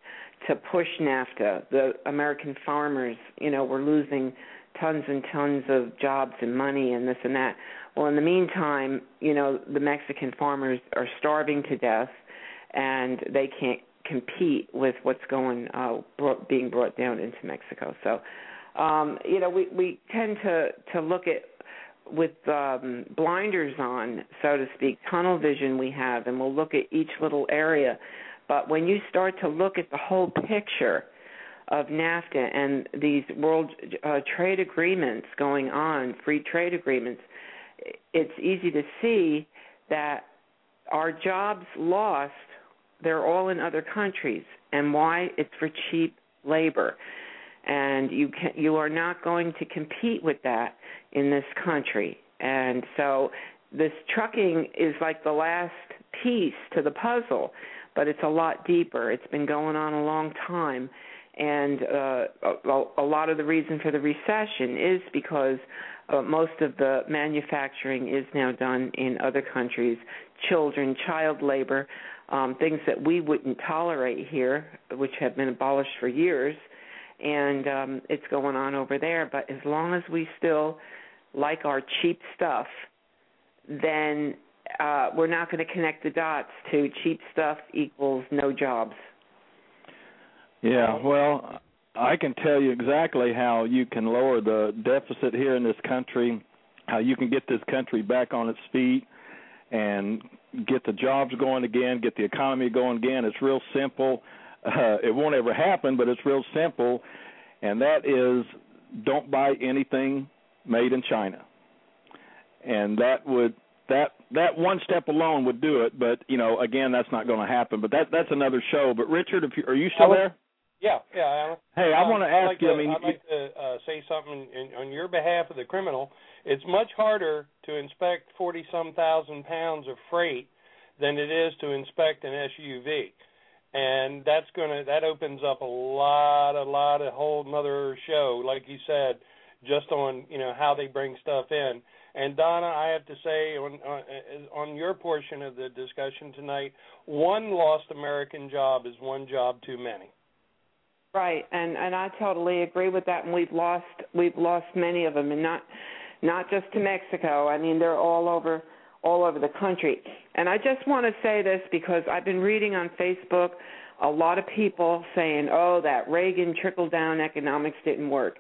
to push NAFTA. The American farmers, you know, were losing tons and tons of jobs and money and this and that. Well, in the meantime, you know, the Mexican farmers are starving to death, and they can't compete with what's going uh, brought, being brought down into Mexico. So, um, you know, we we tend to to look at with um, blinders on, so to speak, tunnel vision we have, and we'll look at each little area. But when you start to look at the whole picture of NAFTA and these world uh, trade agreements going on, free trade agreements, it's easy to see that our jobs lost, they're all in other countries. And why? It's for cheap labor. And you can, you are not going to compete with that in this country. And so this trucking is like the last piece to the puzzle, but it's a lot deeper. It's been going on a long time and uh, a, a lot of the reason for the recession is because uh, most of the manufacturing is now done in other countries. Children, child labor, um, things that we wouldn't tolerate here, which have been abolished for years, and um, it's going on over there. But as long as we still like our cheap stuff, then uh, we're not going to connect the dots to cheap stuff equals no jobs. Yeah, well, I can tell you exactly how you can lower the deficit here in this country, how you can get this country back on its feet and get the jobs going again, get the economy going again. It's real simple. Uh, it won't ever happen, but it's real simple, and that is don't buy anything made in China. And that would that that one step alone would do it, but you know, again, that's not going to happen. But that that's another show. But Richard, if you, are you still there? Yeah, yeah. Hey, I um, want to ask like you. To, I mean, I'd like to uh, say something in, on your behalf of the criminal. It's much harder to inspect forty some thousand pounds of freight than it is to inspect an SUV, and that's gonna that opens up a lot, a lot, a whole another show, like you said, just on you know how they bring stuff in. And Donna, I have to say on on, on your portion of the discussion tonight, one lost American job is one job too many. Right, and and I totally agree with that. And we've lost we've lost many of them, and not not just to Mexico. I mean, they're all over all over the country. And I just want to say this because I've been reading on Facebook a lot of people saying, "Oh, that Reagan trickle down economics didn't work."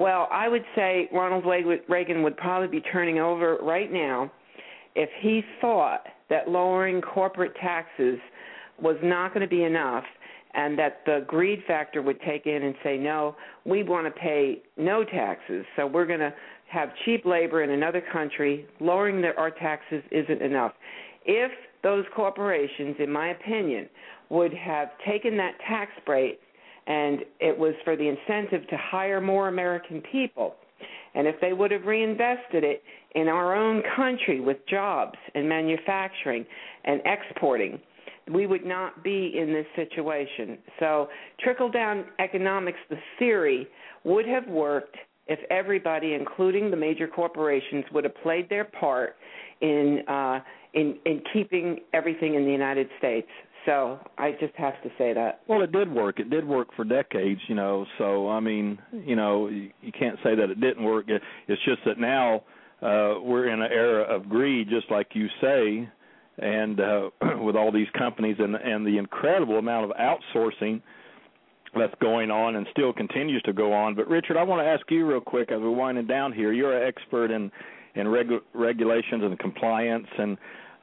Well, I would say Ronald Reagan would probably be turning over right now if he thought that lowering corporate taxes was not going to be enough and that the greed factor would take in and say, no, we want to pay no taxes, so we're going to have cheap labor in another country. Lowering the, our taxes isn't enough. If those corporations, in my opinion, would have taken that tax break and it was for the incentive to hire more American people, and if they would have reinvested it in our own country with jobs and manufacturing and exporting, we would not be in this situation. So, trickle down economics, the theory, would have worked if everybody, including the major corporations, would have played their part in uh, in in keeping everything in the United States. So I just have to say that. Well, it did work. It did work for decades, you know. So I mean, you know, you, you can't say that it didn't work. It, it's just that now uh, we're in an era of greed, just like you say, and uh, with all these companies and and the incredible amount of outsourcing that's going on and still continues to go on. But Richard, I want to ask you real quick as we're winding down here. You're an expert in in regu- regulations and compliance and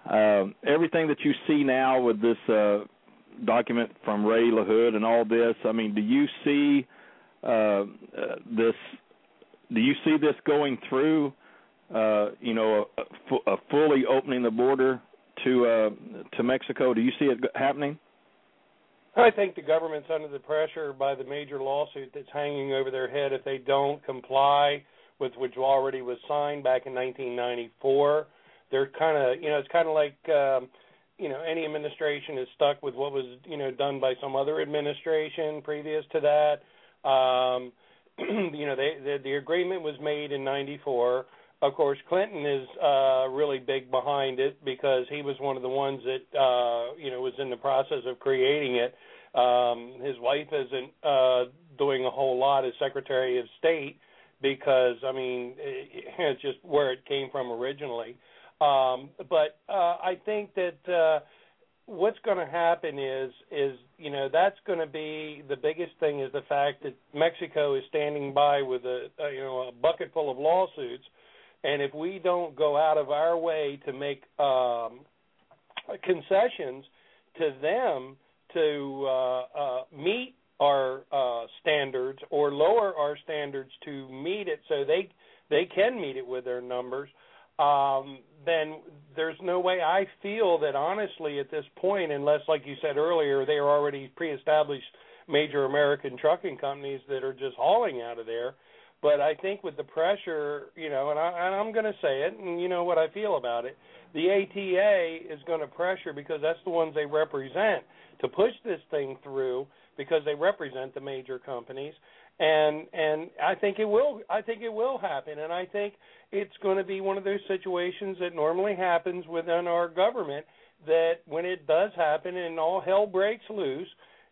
uh, everything that you see now with this uh, document from Ray LaHood and all this. I mean, do you see uh, uh, this? Do you see this going through? Uh, you know, a, a fully opening the border to uh, to Mexico? Do you see it happening? I think the government's under the pressure by the major lawsuit that's hanging over their head if they don't comply with which already was signed back in 1994. They're kind of, you know, it's kind of like, um, you know, any administration is stuck with what was, you know, done by some other administration previous to that. Um, you know, they, the, the agreement was made in '94 of course, Clinton is uh, really big behind it because he was one of the ones that uh, you know was in the process of creating it. Um, his wife isn't uh, doing a whole lot as Secretary of State because I mean it, it's just where it came from originally. Um, but uh, I think that uh, what's going to happen is is you know that's going to be the biggest thing is the fact that Mexico is standing by with a, a you know a bucket full of lawsuits, and if we don't go out of our way to make um, concessions to them to uh, uh, meet our uh, standards or lower our standards to meet it so they they can meet it with their numbers um, then there's no way I feel that honestly at this point, unless, like you said earlier, they are already pre-established major American trucking companies that are just hauling out of there. But I think with the pressure, you know, and, I, and I'm going to say it, and you know what I feel about it. The ATA is going to pressure because that's the ones they represent to push this thing through because they represent the major companies and and I think it will I think it will happen and I think it's going to be one of those situations that normally happens within our government that when it does happen and all hell breaks loose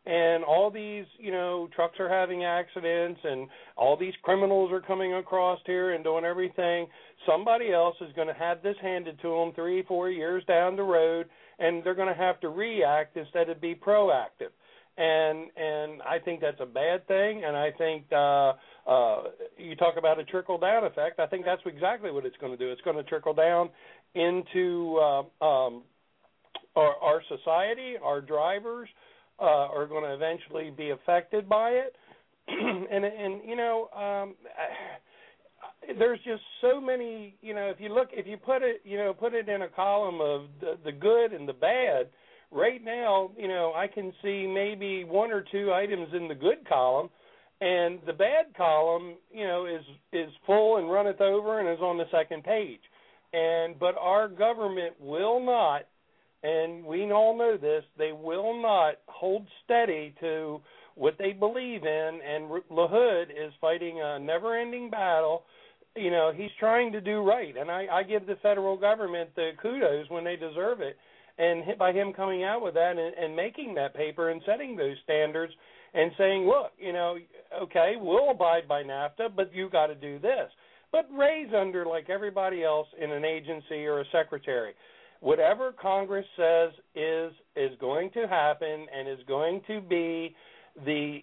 and all these you know trucks are having accidents and all these criminals are coming across here and doing everything somebody else is going to have this handed to them 3 4 years down the road and they're going to have to react instead of be proactive and and I think that's a bad thing. And I think uh, uh, you talk about a trickle down effect. I think that's exactly what it's going to do. It's going to trickle down into uh, um, our, our society. Our drivers uh, are going to eventually be affected by it. and and you know. Um, there's just so many you know if you look if you put it you know put it in a column of the, the good and the bad right now, you know, I can see maybe one or two items in the good column, and the bad column, you know, is is full and runneth over and is on the second page. And but our government will not, and we all know this, they will not hold steady to what they believe in. And LaHood is fighting a never-ending battle. You know, he's trying to do right, and I, I give the federal government the kudos when they deserve it and by him coming out with that and, and making that paper and setting those standards and saying, look, you know, okay, we'll abide by NAFTA, but you got to do this. But Ray's under like everybody else in an agency or a secretary. Whatever Congress says is is going to happen and is going to be the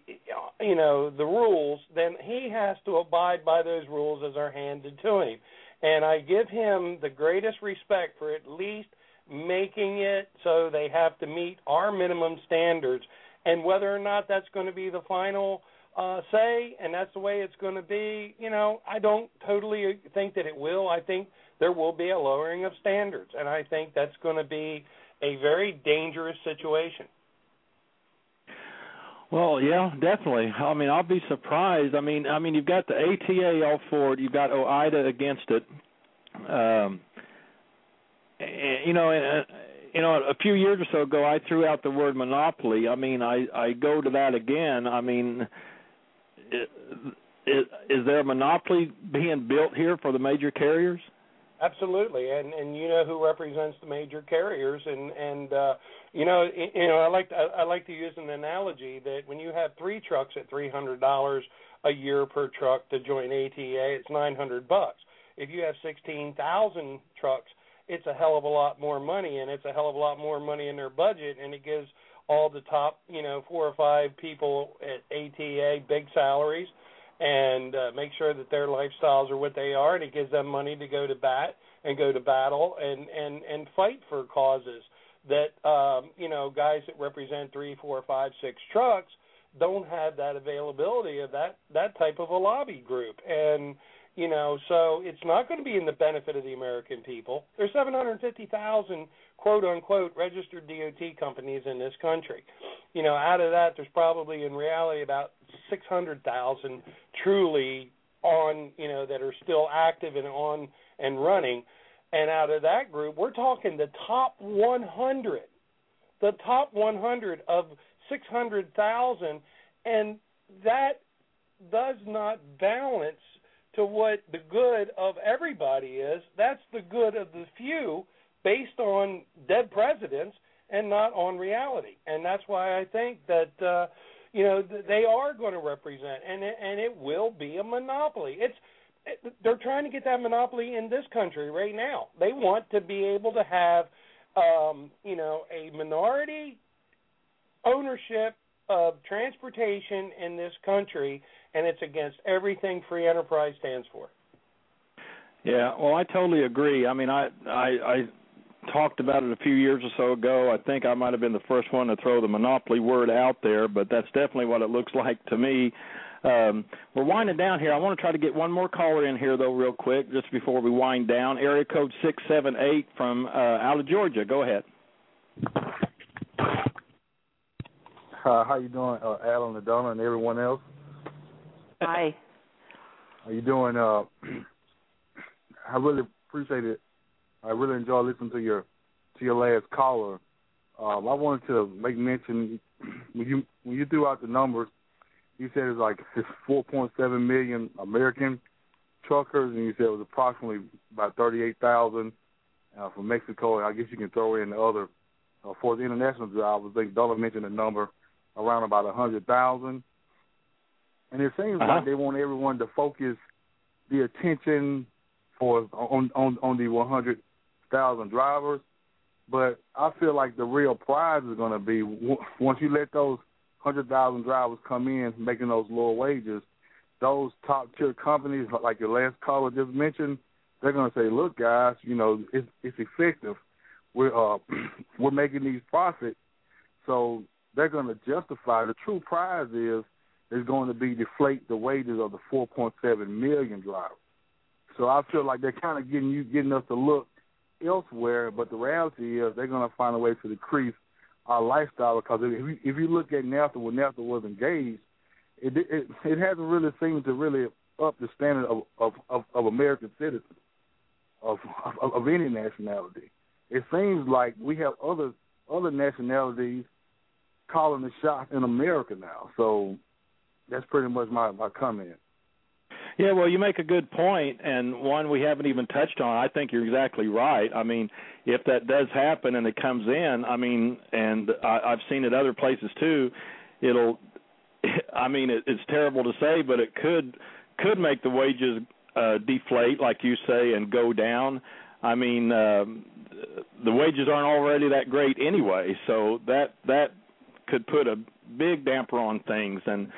you know the rules, then he has to abide by those rules as are handed to him. And I give him the greatest respect for at least making it so they have to meet our minimum standards. And whether or not that's going to be the final uh, say, and that's the way it's going to be, you know, I don't totally think that it will. I think there will be a lowering of standards, and I think that's going to be a very dangerous situation. Well, yeah, definitely. I mean, I'll be surprised. I mean, I mean, you've got the ATA all for it. You've got OOIDA against it. Um, you know, uh, you know, a few years or so ago, I threw out the word monopoly. I mean, I I go to that again. I mean, is, is there a monopoly being built here for the major carriers? Absolutely, and and you know who represents the major carriers, and and uh, you know you know I like to, I like to use an analogy that when you have three trucks at three hundred dollars a year per truck to join ATA, it's nine hundred bucks. If you have sixteen thousand trucks it's a hell of a lot more money and it's a hell of a lot more money in their budget and it gives all the top you know four or five people at ATA big salaries and uh, make sure that their lifestyles are what they are and it gives them money to go to bat and go to battle and and and fight for causes that um you know guys that represent three four five six trucks don't have that availability of that that type of a lobby group. And you know, so it's not going to be in the benefit of the American people. There's 750,000 quote unquote registered DOT companies in this country. You know, out of that, there's probably in reality about 600,000 truly on, you know, that are still active and on and running. And out of that group, we're talking the top 100, the top 100 of 600,000, and that does not balance to what the good of everybody is. That's the good of the few based on dead presidents and not on reality. And that's why I think that uh you know they are going to represent and it, and it will be a monopoly. It's they're trying to get that monopoly in this country right now. They want to be able to have, um, you know, a minority ownership of transportation in this country, and it's against everything free enterprise stands for. Yeah, well, I totally agree. I mean, I I, I talked about it a few years or so ago. I think I might have been the first one to throw the monopoly word out there, but that's definitely what it looks like to me. Um, we're winding down here. I want to try to get one more caller in here, though, real quick, just before we wind down. Area code six seven eight from uh, out of Georgia. Go ahead. Uh, how you doing, uh, Alan, Adonna, and everyone else? Hi. How you doing? Uh, I really appreciate it. I really enjoy listening to your to your last caller. Um, I wanted to make mention when you when you threw out the numbers, you said it's like it's 4.7 million American truckers, and you said it was approximately about 38,000 uh, from Mexico. And I guess you can throw in the other uh, for the international drivers. I think Dollar mentioned a number around about a hundred thousand. And it seems Uh-huh. like they want everyone to focus the attention for on on on the one hundred thousand drivers. But I feel like the real prize is going to be once you let those hundred thousand drivers come in, making those lower wages. Those top tier companies, like your last caller just mentioned, they're going to say, "Look, guys, you know it's it's effective. We're uh we're making these profits, so they're going to justify. The true prize is is going to be deflate the wages of the 4.7 million drivers. So I feel like they're kind of getting you getting us to look elsewhere, but the reality is they're going to find a way to decrease our lifestyle because if you, if you look at NAFTA when NAFTA was engaged, it it it hasn't really seemed to really up the standard of of of, of American citizens of, of of any nationality. It seems like we have other other nationalities calling the shots in America now. So that's pretty much my my comment. Yeah, well, you make a good point, and one we haven't even touched on. I think you're exactly right. I mean, if that does happen and it comes in, I mean, and I, I've seen it other places too. It'll, I mean, it, it's terrible to say, but it could could make the wages uh, deflate, like you say, and go down. I mean, um, the wages aren't already that great anyway, so that that could put a big damper on things and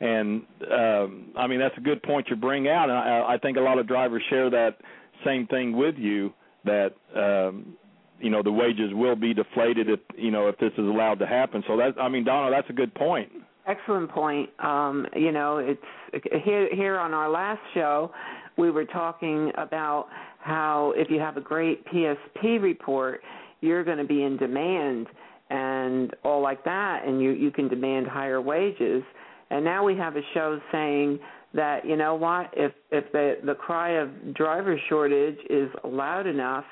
and um I mean that's a good point you bring out and I I think a lot of drivers share that same thing with you that um you know the wages will be deflated if you know if this is allowed to happen so that I mean Donna that's a good point Excellent point. Um, you know, it's here here on our last show, we were talking about how if you have a great PSP report, you're going to be in demand and all like that, and you you can demand higher wages. And now we have a show saying that you know what, if if the the cry of driver shortage is loud enough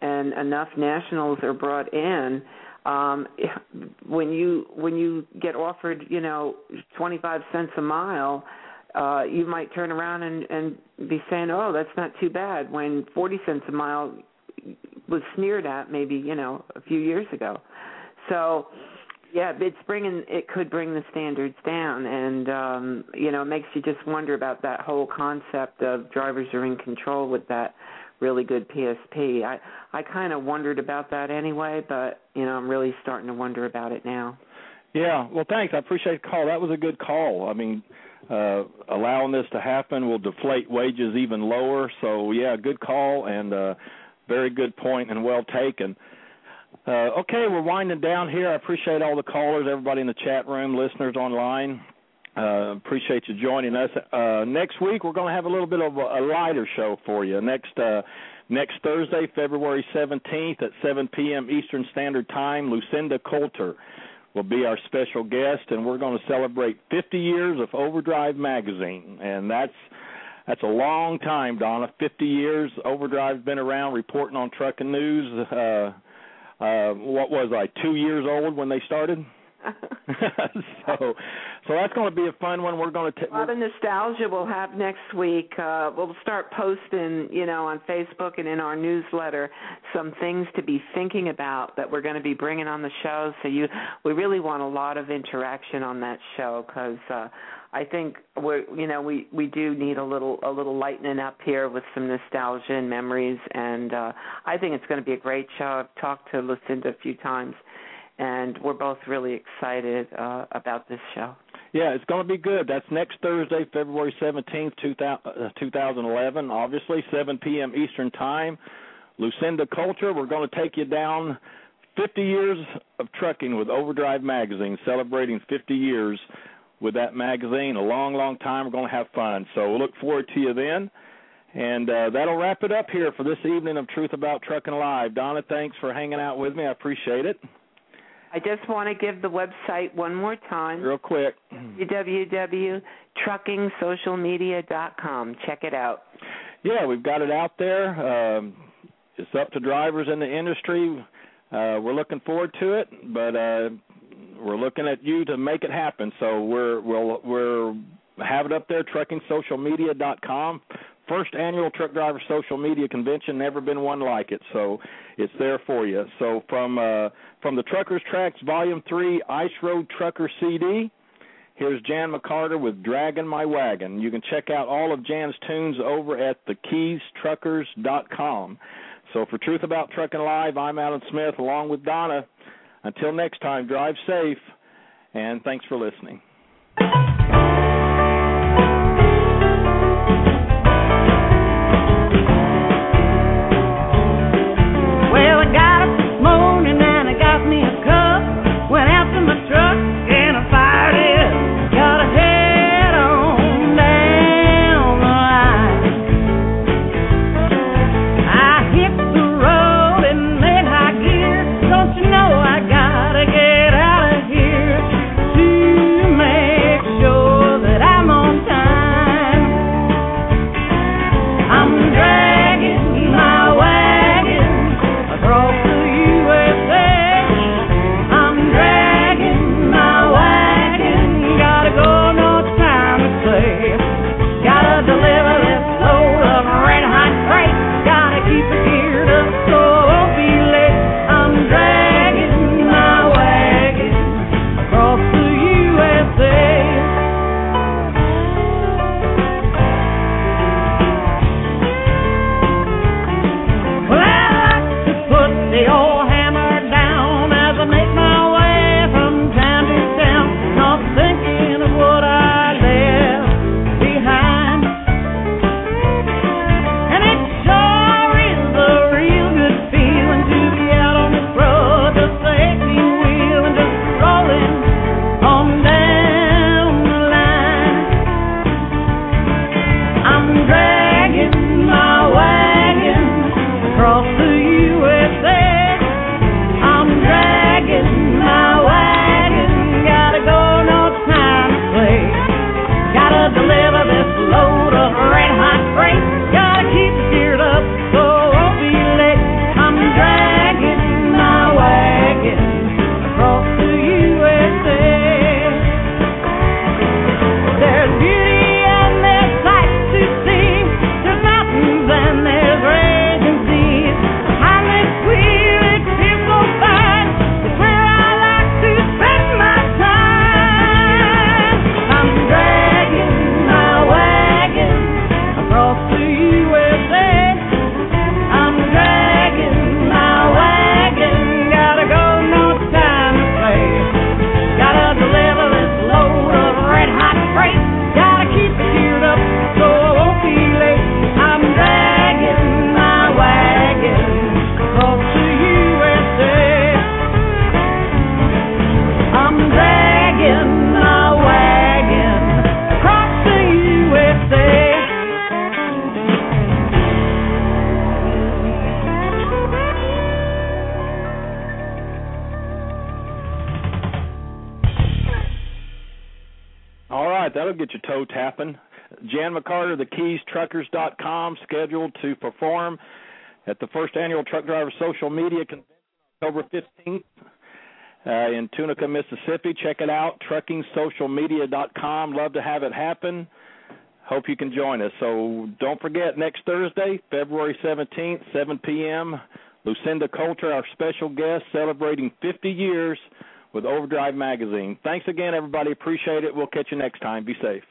and enough nationals are brought in um when you when you get offered you know 25 cents a mile uh you might turn around and and be saying oh that's not too bad when 40 cents a mile was sneered at maybe you know a few years ago. So yeah it's bringing it could bring the standards down and um you know it makes you just wonder about that whole concept of drivers are in control with that really good PSP. I I kind of wondered about that anyway, but you know I'm really starting to wonder about it now. Yeah, well, thanks. I appreciate the call. That was a good call. I mean, uh, allowing this to happen will deflate wages even lower. So, yeah, good call and uh, very good point and well taken. Uh, okay, we're winding down here. I appreciate all the callers, everybody in the chat room, listeners online. Uh, appreciate you joining us. Uh, next week we're going to have a little bit of a, lighter show for you. Next uh, next Thursday, February 17th at 7 p.m. Eastern Standard Time, Lucinda Coulter will be our special guest, and we're going to celebrate 50 years of Overdrive magazine, and that's that's a long time, Donna. 50 years. Overdrive's been around reporting on trucking news. Uh, uh, what was I? Two years old when they started. so, so that's going to be a fun one. We're going to take a lot of nostalgia we'll have next week. Uh, we'll start posting, you know, on Facebook and in our newsletter some things to be thinking about that we're going to be bringing on the show. So you, we really want a lot of interaction on that show because uh, I think we're, you know, we we do need a little a little lightening up here with some nostalgia and memories, and uh, I think it's going to be a great show. I've talked to Lucinda a few times and we're both really excited uh, about this show. Yeah, it's going to be good. That's next Thursday, February 17th, 2011, obviously, 7 p.m. Eastern Time. Lucinda Coulter, we're going to take you down 50 years of trucking with Overdrive Magazine, celebrating 50 years with that magazine. A long, long time. We're going to have fun. So we'll look forward to you then. And uh, that'll wrap it up here for this evening of Truth About Trucking Live. Donna, thanks for hanging out with me. I appreciate it. I just want to give the website one more time. Real quick. www.truckingsocialmedia.com. Check it out. Yeah, we've got it out there. Um, it's up to drivers in the industry. Uh, we're looking forward to it, but uh, we're looking at you to make it happen. So we're we'll we're have it up there. Truckingsocialmedia.com first annual truck driver social media convention never been one like it. So it's there for you. So from uh from the truckers tracks volume 3 ice road trucker cd here's jan mccarter with dragging my wagon. You can check out all of jan's tunes over at thekeystruckers.com so for truth about trucking live i'm alan smith along with donna until next time drive safe and thanks for listening TheKeysTruckers.com, scheduled to perform at the first annual Truck Driver Social Media Convention October 15th. uh, in Tunica, Mississippi. Check it out, truckingsocialmedia.com. Love to have it happen. Hope you can join us. So don't forget, next Thursday, February 17th, 7 p.m., Lucinda Coulter, our special guest, celebrating 50 years with Overdrive Magazine. Thanks again, everybody. Appreciate it. We'll catch you next time. Be safe.